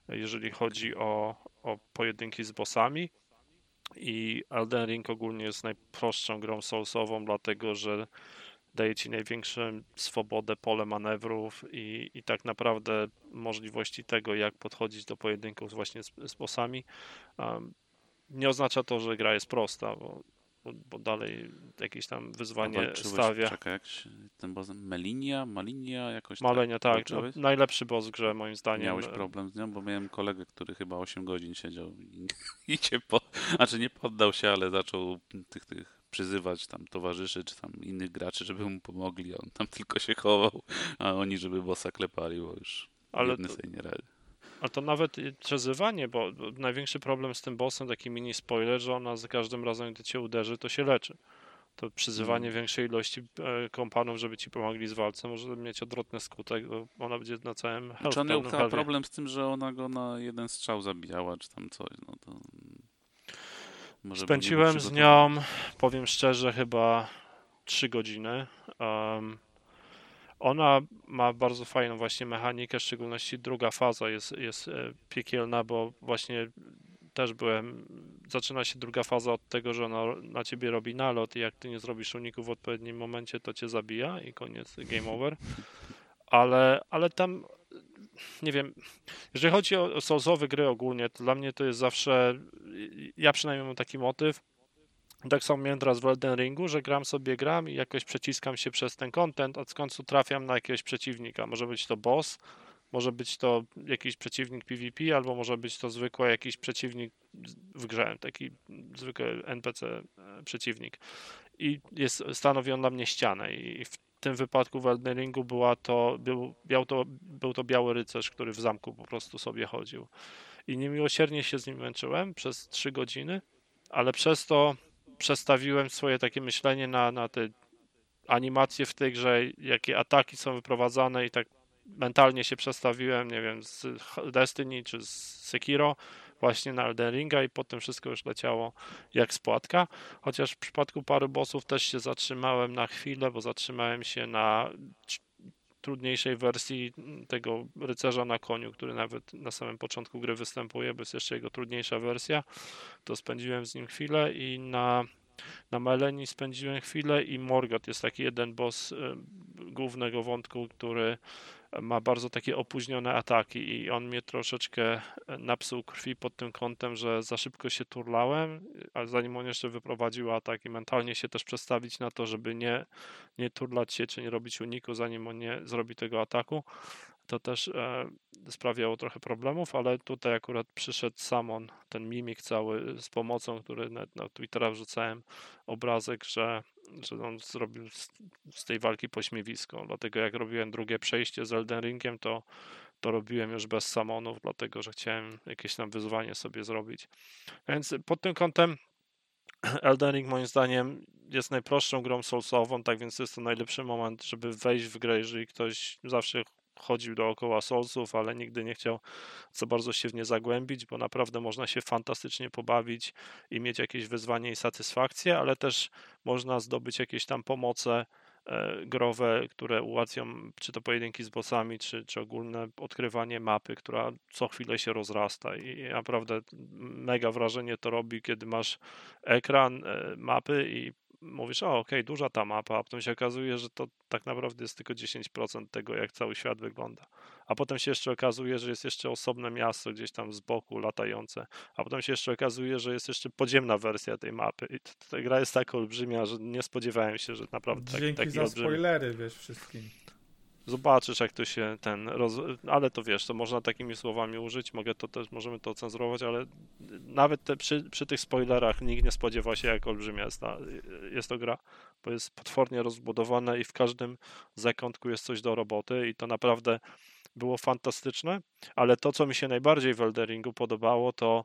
jeżeli chodzi o, o pojedynki z bossami i Elden Ring ogólnie jest najprostszą grą soulsową, dlatego że daje ci największą swobodę, pole manewrów i, i tak naprawdę możliwości tego, jak podchodzić do pojedynków właśnie z, z bossami. Um, nie oznacza to, że gra jest prosta, bo, bo, dalej jakieś tam wyzwanie stawia. Czekaj, jak się, ten boss, Melinia, Malinia jakoś Malenia, tak. tak no, najlepszy boss w grze moim zdaniem. Miałeś problem z nią, bo miałem kolegę, który chyba 8 godzin siedział i, i cię po, znaczy nie poddał się, ale zaczął tych, tych przyzywać tam towarzyszy, czy tam innych graczy, żeby mu pomogli, a on tam tylko się chował, a oni żeby bossa klepali, bo już ale jedny sobie nie radzi. Ale to nawet przezywanie, bo największy problem z tym bossem, taki mini spoiler, że ona za każdym razem, gdy cię uderzy, to się leczy. To przyzywanie mm. większej ilości e, kompanów, żeby ci pomogli z walce, może mieć odwrotny skutek, bo ona będzie na całym health, Czy ona miała problem z tym, że ona go na jeden strzał zabijała, czy tam coś, no to... Może Spędziłem z nią, powiem szczerze, chyba 3 godziny. Um, ona ma bardzo fajną właśnie mechanikę, w szczególności druga faza jest, jest e, piekielna, bo właśnie też byłem, zaczyna się druga faza od tego, że ona na ciebie robi nalot i jak ty nie zrobisz uników w odpowiednim momencie, to cię zabija i koniec, game over. Ale, ale tam, nie wiem, jeżeli chodzi o, o gry ogólnie, to dla mnie to jest zawsze, ja przynajmniej mam taki motyw, tak samo miałem teraz w Elden Ringu, że gram sobie gram i jakoś przeciskam się przez ten content, w końcu trafiam na jakiegoś przeciwnika. Może być to boss, może być to jakiś przeciwnik PvP, albo może być to zwykły jakiś przeciwnik w grze, taki zwykły NPC e, przeciwnik. I jest, stanowi on dla mnie ścianę i w tym wypadku w Elden Ringu była to, był, miał to, był to biały rycerz, który w zamku po prostu sobie chodził. I niemiłosiernie się z nim męczyłem przez 3 godziny, ale przez to przestawiłem swoje takie myślenie na, na te animacje w tej grze, jakie ataki są wyprowadzane i tak mentalnie się przestawiłem, nie wiem, z Destiny czy z Sekiro właśnie na Elden Ringa i potem wszystko już leciało jak spłatka. Chociaż w przypadku paru bossów też się zatrzymałem na chwilę, bo zatrzymałem się na trudniejszej wersji tego rycerza na koniu, który nawet na samym początku gry występuje, bo jest jeszcze jego trudniejsza wersja. To spędziłem z nim chwilę i na na Meleni spędziłem chwilę i Morgoth jest taki jeden boss y, głównego wątku, który ma bardzo takie opóźnione ataki i on mnie troszeczkę napsuł krwi pod tym kątem, że za szybko się turlałem, a zanim on jeszcze wyprowadził atak i mentalnie się też przestawić na to, żeby nie, nie turlać się czy nie robić uniku, zanim on nie zrobi tego ataku, to też e, sprawiało trochę problemów, ale tutaj akurat przyszedł Samon, ten mimik cały z pomocą, który na, na Twittera wrzucałem obrazek, że, że on zrobił z, z tej walki pośmiewisko. Dlatego jak robiłem drugie przejście z Elden Ringiem, to, to robiłem już bez Samonów, dlatego że chciałem jakieś tam wyzwanie sobie zrobić. Więc pod tym kątem Elden Ring moim zdaniem jest najprostszą grą soulsową, tak więc jest to najlepszy moment, żeby wejść w grę, jeżeli ktoś zawsze chodził dookoła Soulsów, ale nigdy nie chciał za bardzo się w nie zagłębić, bo naprawdę można się fantastycznie pobawić i mieć jakieś wyzwanie i satysfakcję, ale też można zdobyć jakieś tam pomoce e, growe, które ułatwią czy to pojedynki z bossami, czy, czy ogólne odkrywanie mapy, która co chwilę się rozrasta. I naprawdę mega wrażenie to robi, kiedy masz ekran e, mapy i mówisz, o okej, okay, duża ta mapa, a potem się okazuje, że to tak naprawdę jest tylko 10% tego, jak cały świat wygląda. A potem się jeszcze okazuje, że jest jeszcze osobne miasto gdzieś tam z boku latające, a potem się jeszcze okazuje, że jest jeszcze podziemna wersja tej mapy. I ta gra jest tak olbrzymia, że nie spodziewałem się, że naprawdę tak, Dzięki taki za olbrzymi. spoilery, wiesz, wszystkim zobaczysz, jak to się ten. Roz... Ale to wiesz, to można takimi słowami użyć, mogę to też, możemy to cenzurować, ale nawet te, przy, przy tych spoilerach nikt nie spodziewa się, jak olbrzymia jest, ta, jest to gra, bo jest potwornie rozbudowane i w każdym zakątku jest coś do roboty i to naprawdę było fantastyczne, ale to, co mi się najbardziej w Elderingu podobało, to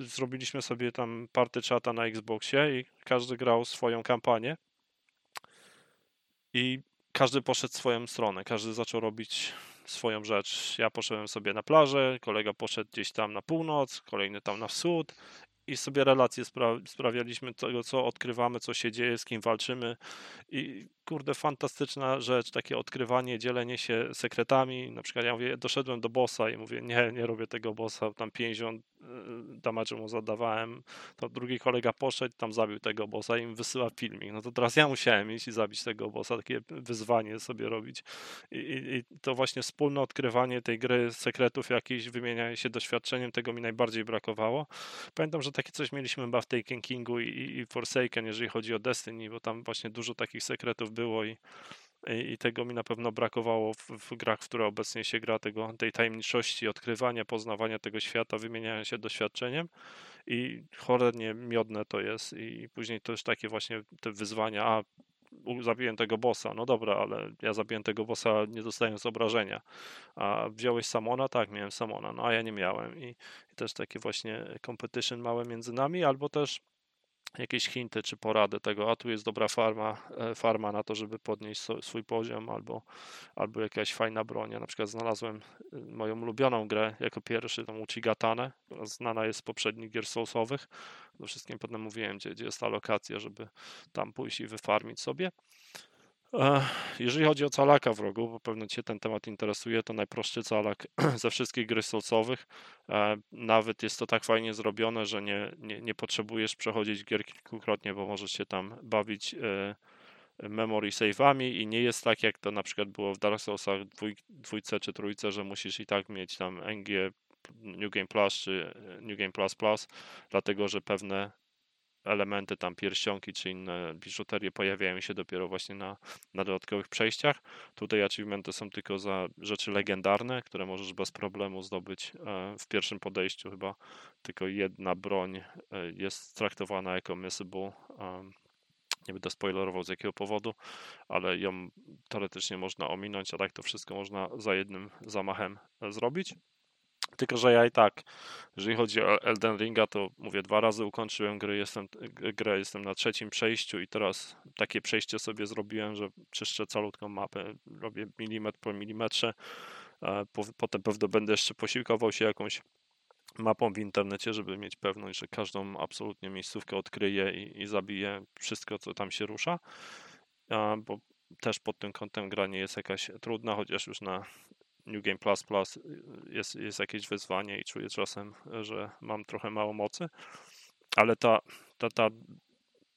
zrobiliśmy sobie tam party czata na Xboxie i każdy grał swoją kampanię. I każdy poszedł swoją stronę, każdy zaczął robić swoją rzecz. Ja poszedłem sobie na plażę, kolega poszedł gdzieś tam na północ, kolejny tam na wschód i sobie relacje spra- sprawialiśmy tego, co odkrywamy, co się dzieje, z kim walczymy i kurde, fantastyczna rzecz, takie odkrywanie, dzielenie się sekretami. Na przykład ja mówię, doszedłem do bossa i mówię, nie, nie robię tego bossa, tam 50 y, damage'u mu zadawałem. To drugi kolega poszedł, tam zabił tego bossa i im wysyła filmik. No to teraz ja musiałem iść i zabić tego bossa, takie wyzwanie sobie robić. I, i, i to właśnie wspólne odkrywanie tej gry, sekretów jakichś, wymienianie się doświadczeniem, tego mi najbardziej brakowało. Pamiętam, że takie coś mieliśmy chyba w Taken Kingu i, i Forsaken, jeżeli chodzi o Destiny, bo tam właśnie dużo takich sekretów było i, i tego mi na pewno brakowało w, w, grach, w które obecnie się gra, tego, tej tajemniczości, odkrywania, poznawania tego świata, wymieniania się doświadczeniem. I cholernie miodne to jest i później też takie właśnie te wyzwania, a zabiłem tego bossa, no dobra, ale ja zabiłem tego bossa nie dostając obrażenia, a wziąłeś Samona? Tak, miałem Samona, no a ja nie miałem. I, i też takie właśnie competition małe między nami, albo też jakieś hinty czy porady tego, a tu jest dobra farma, e, farma na to, żeby podnieść swój poziom, albo, albo jakaś fajna broń. Ja na przykład znalazłem e, moją ulubioną grę jako pierwszy, tą Uchigatane, znana jest z poprzednich gier soulsowych. Wszystkim potem mówiłem, gdzie, gdzie jest ta lokacja, żeby tam pójść i wyfarmić sobie. Jeżeli chodzi o calaka w rogu, bo pewno Cię ten temat interesuje, to najprostszy calak ze wszystkich gry solcowych. E, nawet jest to tak fajnie zrobione, że nie, nie, nie potrzebujesz przechodzić gier kilkukrotnie, bo możesz się tam bawić e, memory save'ami i nie jest tak, jak to na przykład było w Dark Soulsach dwój, dwójce czy trójce, że musisz i tak mieć tam NG New Game Plus czy New Game Plus Plus, dlatego że pewne elementy, tam pierścionki czy inne biżuterie pojawiają się dopiero właśnie na, na dodatkowych przejściach. Tutaj achievementy są tylko za rzeczy legendarne, które możesz bez problemu zdobyć e, w pierwszym podejściu. Chyba tylko jedna broń e, jest traktowana jako missable. Nie będę spoilerował z jakiego powodu, ale ją teoretycznie można ominąć, a tak to wszystko można za jednym zamachem e, zrobić. Tylko, że ja i tak, jeżeli chodzi o Elden Ringa, to mówię, dwa razy ukończyłem gry, jestem, grę, jestem na trzecim przejściu i teraz takie przejście sobie zrobiłem, że czyszczę calutką mapę, robię milimetr po milimetrze, potem pewno będę jeszcze posiłkował się jakąś mapą w internecie, żeby mieć pewność, że każdą absolutnie miejscówkę odkryję i, i zabiję wszystko, co tam się rusza, bo też pod tym kątem gra nie jest jakaś trudna, chociaż już na New Game Plus Plus jest, jest jakieś wyzwanie i czuję czasem, że mam trochę mało mocy, ale ta, ta, ta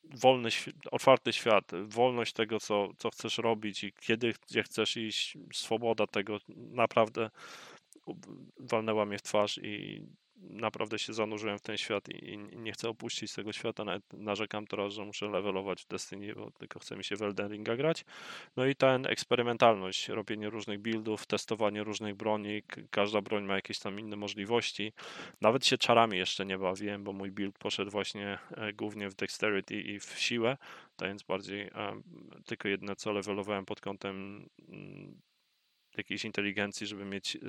wolny, otwarty świat, wolność tego, co, co chcesz robić i kiedy, gdzie chcesz iść, swoboda tego naprawdę walnęła mnie w twarz i naprawdę się zanurzyłem w ten świat i, i, nie chcę opuścić tego świata. Nawet narzekam teraz, że muszę levelować w Destiny, bo tylko chce mi się w Elden Ringa grać. No i ta eksperymentalność, robienie różnych buildów, testowanie różnych broni. Każda broń ma jakieś tam inne możliwości. Nawet się czarami jeszcze nie bawiłem, bo mój build poszedł właśnie e, głównie w dexterity i w siłę, to więc bardziej e, tylko jedne co levelowałem pod kątem mm, jakiejś inteligencji, żeby mieć e,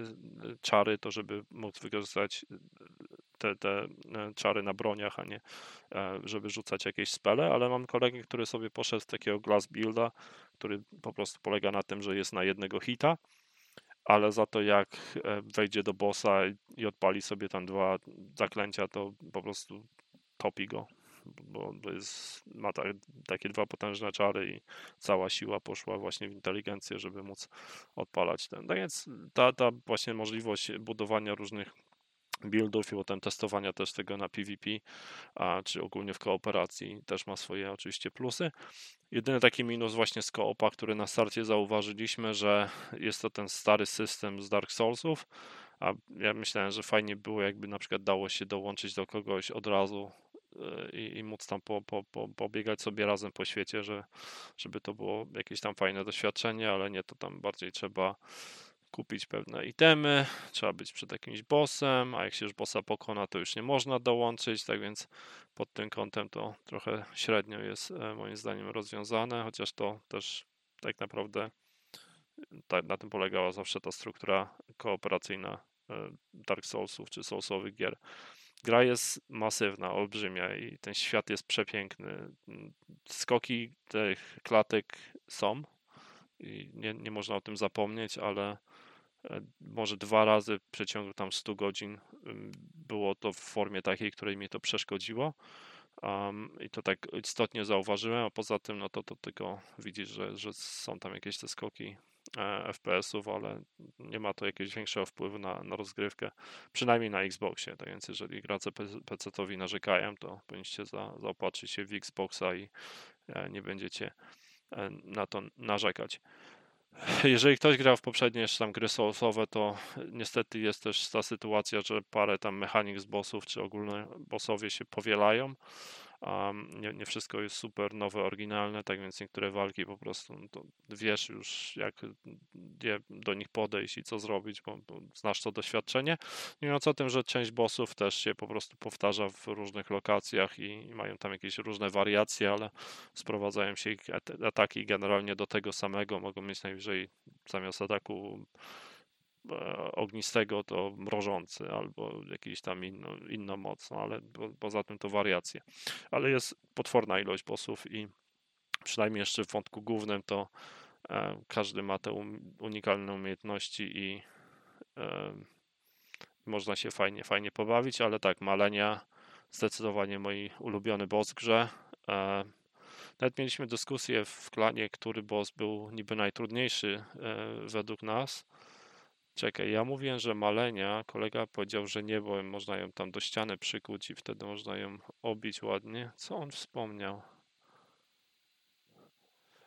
czary, to żeby móc wykorzystać e, te, te e, czary na broniach, a nie żeby rzucać jakieś spele, ale mam kolegę, który sobie poszedł z takiego glass builda, który po prostu polega na tym, że jest na jednego hita, ale za to jak wejdzie do bossa i odpali sobie tam dwa zaklęcia, to po prostu topi go bo to jest, ma ta, takie dwa potężne czary i cała siła poszła właśnie w inteligencję, żeby móc odpalać ten. Tak więc ta, ta właśnie możliwość budowania różnych buildów i potem testowania też tego na PvP, a, czy ogólnie w kooperacji też ma swoje oczywiście plusy. Jedyny taki minus właśnie z koopa, który na starcie zauważyliśmy, że jest to ten stary system z Dark Soulsów, a ja myślałem, że fajnie było jakby na przykład dało się dołączyć do kogoś od razu i, i móc tam po, po, po, pobiegać sobie razem po świecie, że, żeby to było jakieś tam fajne doświadczenie, ale nie, to tam bardziej trzeba kupić pewne itemy, trzeba być przed jakimś bossem, a jak się już bossa pokona, to już nie można dołączyć, tak więc pod tym kątem to trochę średnio jest e, moim zdaniem rozwiązane, chociaż to też tak naprawdę tak, na tym polegała zawsze ta struktura kooperacyjna e, Dark Soulsów czy Soulsowych gier, gra jest masywna, olbrzymia i ten świat jest przepiękny. Skoki tych klatek są i nie, nie można o tym zapomnieć, ale e, może dwa razy w przeciągu tam 100 godzin było to w formie takiej, której mi to przeszkodziło. Um, I to tak istotnie zauważyłem, a poza tym, no to, to tylko widzisz, że, że są tam jakieś te skoki FPS-ów, ale nie ma to jakiegoś większego wpływu na, na rozgrywkę, przynajmniej na Xboxie. Tak więc, jeżeli gracze PC-owi narzekają, to powinniście za, zaopatrzyć się w Xboxa i e, nie będziecie e, na to narzekać. Jeżeli ktoś grał w poprzednie tam gry soulsowe, to niestety jest też ta sytuacja, że parę tam mechanik z bossów, czy ogólne bossowie się powielają Um, nie, nie, wszystko jest super nowe, oryginalne, tak więc niektóre walki po prostu no wiesz już, jak je do nich podejść i co zrobić, bo, bo znasz to doświadczenie. Nie mówiąc o tym, że część bossów też się po prostu powtarza w różnych lokacjach i, i mają tam jakieś różne wariacje, ale sprowadzają się ich ataki generalnie do tego samego. Mogą mieć najwyżej zamiast ataku ognistego to mrożący albo jakiś tam inno, inną moc, no ale poza tym to wariacje. Ale jest potworna ilość bossów i przynajmniej jeszcze w wątku głównym to e, każdy ma te um, unikalne umiejętności i e, można się fajnie, fajnie pobawić, ale tak, Malenia zdecydowanie mój ulubiony boss w grze. E, nawet mieliśmy dyskusję w klanie, który boss był niby najtrudniejszy e, według nas Czekaj, ja mówiłem, że malenia, kolega powiedział, że nie, bo można ją tam do ściany przykuć i wtedy można ją obić ładnie. Co on wspomniał?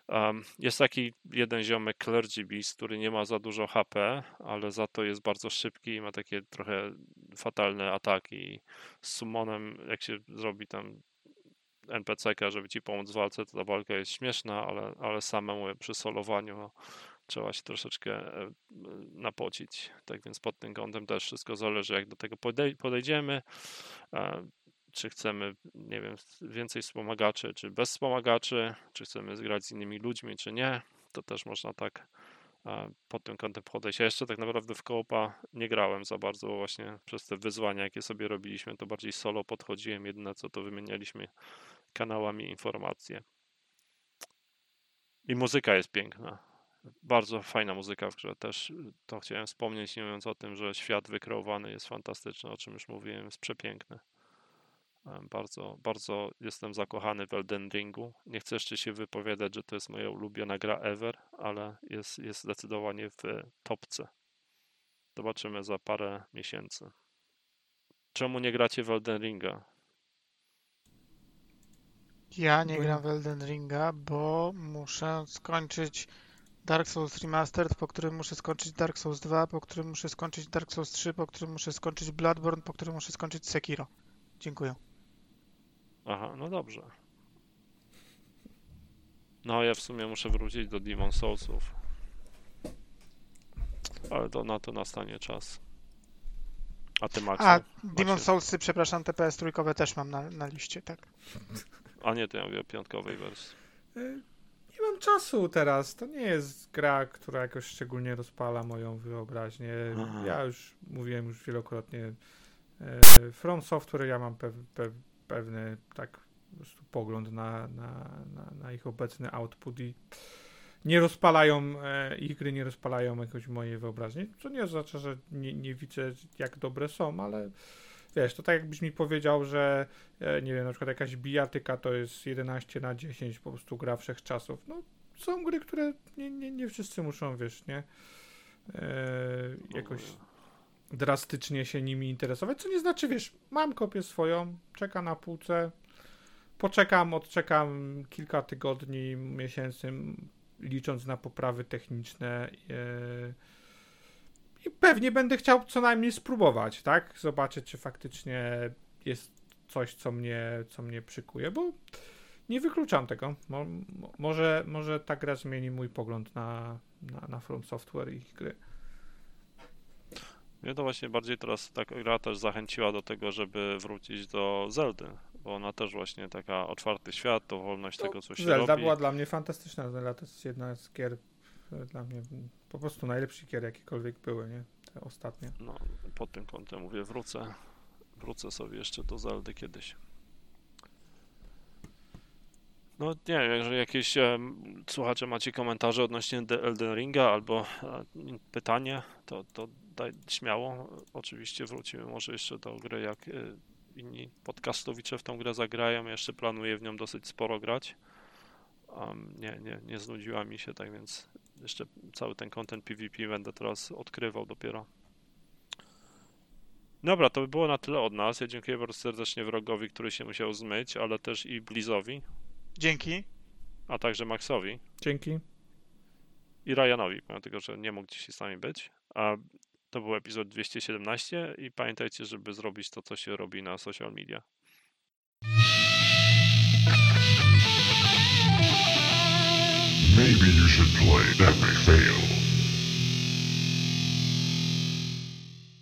Um, jest taki jeden ziomek Clergy Beast, który nie ma za dużo HP, ale za to jest bardzo szybki i ma takie trochę fatalne ataki. Z summonem, jak się zrobi tam NPC-ka, żeby ci pomóc w walce, to ta walka jest śmieszna, ale, ale samemu przy solowaniu no, trzeba się troszeczkę e, napocić. Tak więc pod tym kątem też wszystko zależy, jak do tego podejdziemy. Czy chcemy, nie wiem, więcej wspomagaczy, czy bez wspomagaczy, czy chcemy zgrać z innymi ludźmi, czy nie. To też można tak pod tym kątem podejść. Ja jeszcze tak naprawdę w koopa nie grałem za bardzo, właśnie przez te wyzwania, jakie sobie robiliśmy, to bardziej solo podchodziłem. Jedyne co to wymienialiśmy kanałami informacje. I muzyka jest piękna bardzo fajna muzyka w grze też. To chciałem wspomnieć, nie mówiąc o tym, że świat wykreowany jest fantastyczny, o czym już mówiłem, jest przepiękny. Bardzo, bardzo jestem zakochany w Elden Ringu. Nie chcę jeszcze się wypowiadać, że to jest moja ulubiona gra ever, ale jest, jest zdecydowanie w topce. Zobaczymy za parę miesięcy. Czemu nie gracie w Elden Ringa? Ja nie gram w Elden Ringa, bo muszę skończyć Dark Souls Remastered, po którym muszę skończyć Dark Souls 2, po którym muszę skończyć Dark Souls 3, po którym muszę skończyć Bloodborne, po którym muszę skończyć Sekiro. Dziękuję. Aha, no dobrze. No ja w sumie muszę wrócić do Demon Soulsów. Ale to na to nastanie czas. A ty Max? A, Demon Soulsy, przepraszam, TPS trójkowe też mam na, na liście, tak. A nie, to ja mówię o piątkowej wersji. Mam czasu teraz. To nie jest gra, która jakoś szczególnie rozpala moją wyobraźnię. Aha. Ja już mówiłem już wielokrotnie. Y, From Software ja mam pew, pew, pewny tak po prostu pogląd na, na, na, na ich obecny output i nie rozpalają, e, ich gry nie rozpalają jakoś mojej wyobraźni, co nie oznacza, że nie, nie widzę jak dobre są, ale wiesz, to tak jakbyś mi powiedział, że e, nie wiem, na przykład jakaś bijatyka to jest 11 na 10 po prostu gra wszechczasów. No, są gry, które nie, nie, nie wszyscy muszą, wiesz, nie? E, jakoś drastycznie się nimi interesować, co nie znaczy, wiesz, mam kopię swoją, czeka na półce, poczekam, odczekam kilka tygodni, miesięcy, licząc na poprawy techniczne. E, I pewnie będę chciał co najmniej spróbować, tak? Zobaczyć, czy faktycznie jest coś, co mnie, co mnie przykuje, bo nie wykluczam tego. Mo, może, może ta gra zmieni mój pogląd na, na, na From Software i ich gry. Mnie to właśnie bardziej teraz ta gra też zachęciła do tego, żeby wrócić do Zeldy, bo ona też właśnie taka otwarty świat, to wolność to tego, co się Zelda robi. Zelda była dla mnie fantastyczna. Zelda to jest jedna z gier dla mnie po prostu najlepszych gier, jakiekolwiek były, nie? Te ostatnie. No, pod tym kątem mówię, wrócę, wrócę sobie jeszcze do Zeldy kiedyś. No nie wiem, jeżeli jakieś e, słuchacze macie komentarze odnośnie Elden Ringa albo e, pytanie, to, to daj śmiało. Oczywiście wrócimy może jeszcze do gry, jak e, inni podcastowicze w tą grę zagrają. Jeszcze planuję w nią dosyć sporo grać. Um, nie, nie, nie znudziła mi się, tak więc jeszcze cały ten content PvP będę teraz odkrywał dopiero. Dobra, to by było na tyle od nas. Ja dziękuję bardzo serdecznie wrogowi, który się musiał zmyć, ale też i Blizowi. Dzięki. A także Maxowi. Dzięki. I Ryanowi, pomimo tego, że nie mógł dzisiaj z nami być. A to był epizod 217 i pamiętajcie, żeby zrobić to, co się robi na social media. Maybe you should play That May Fail.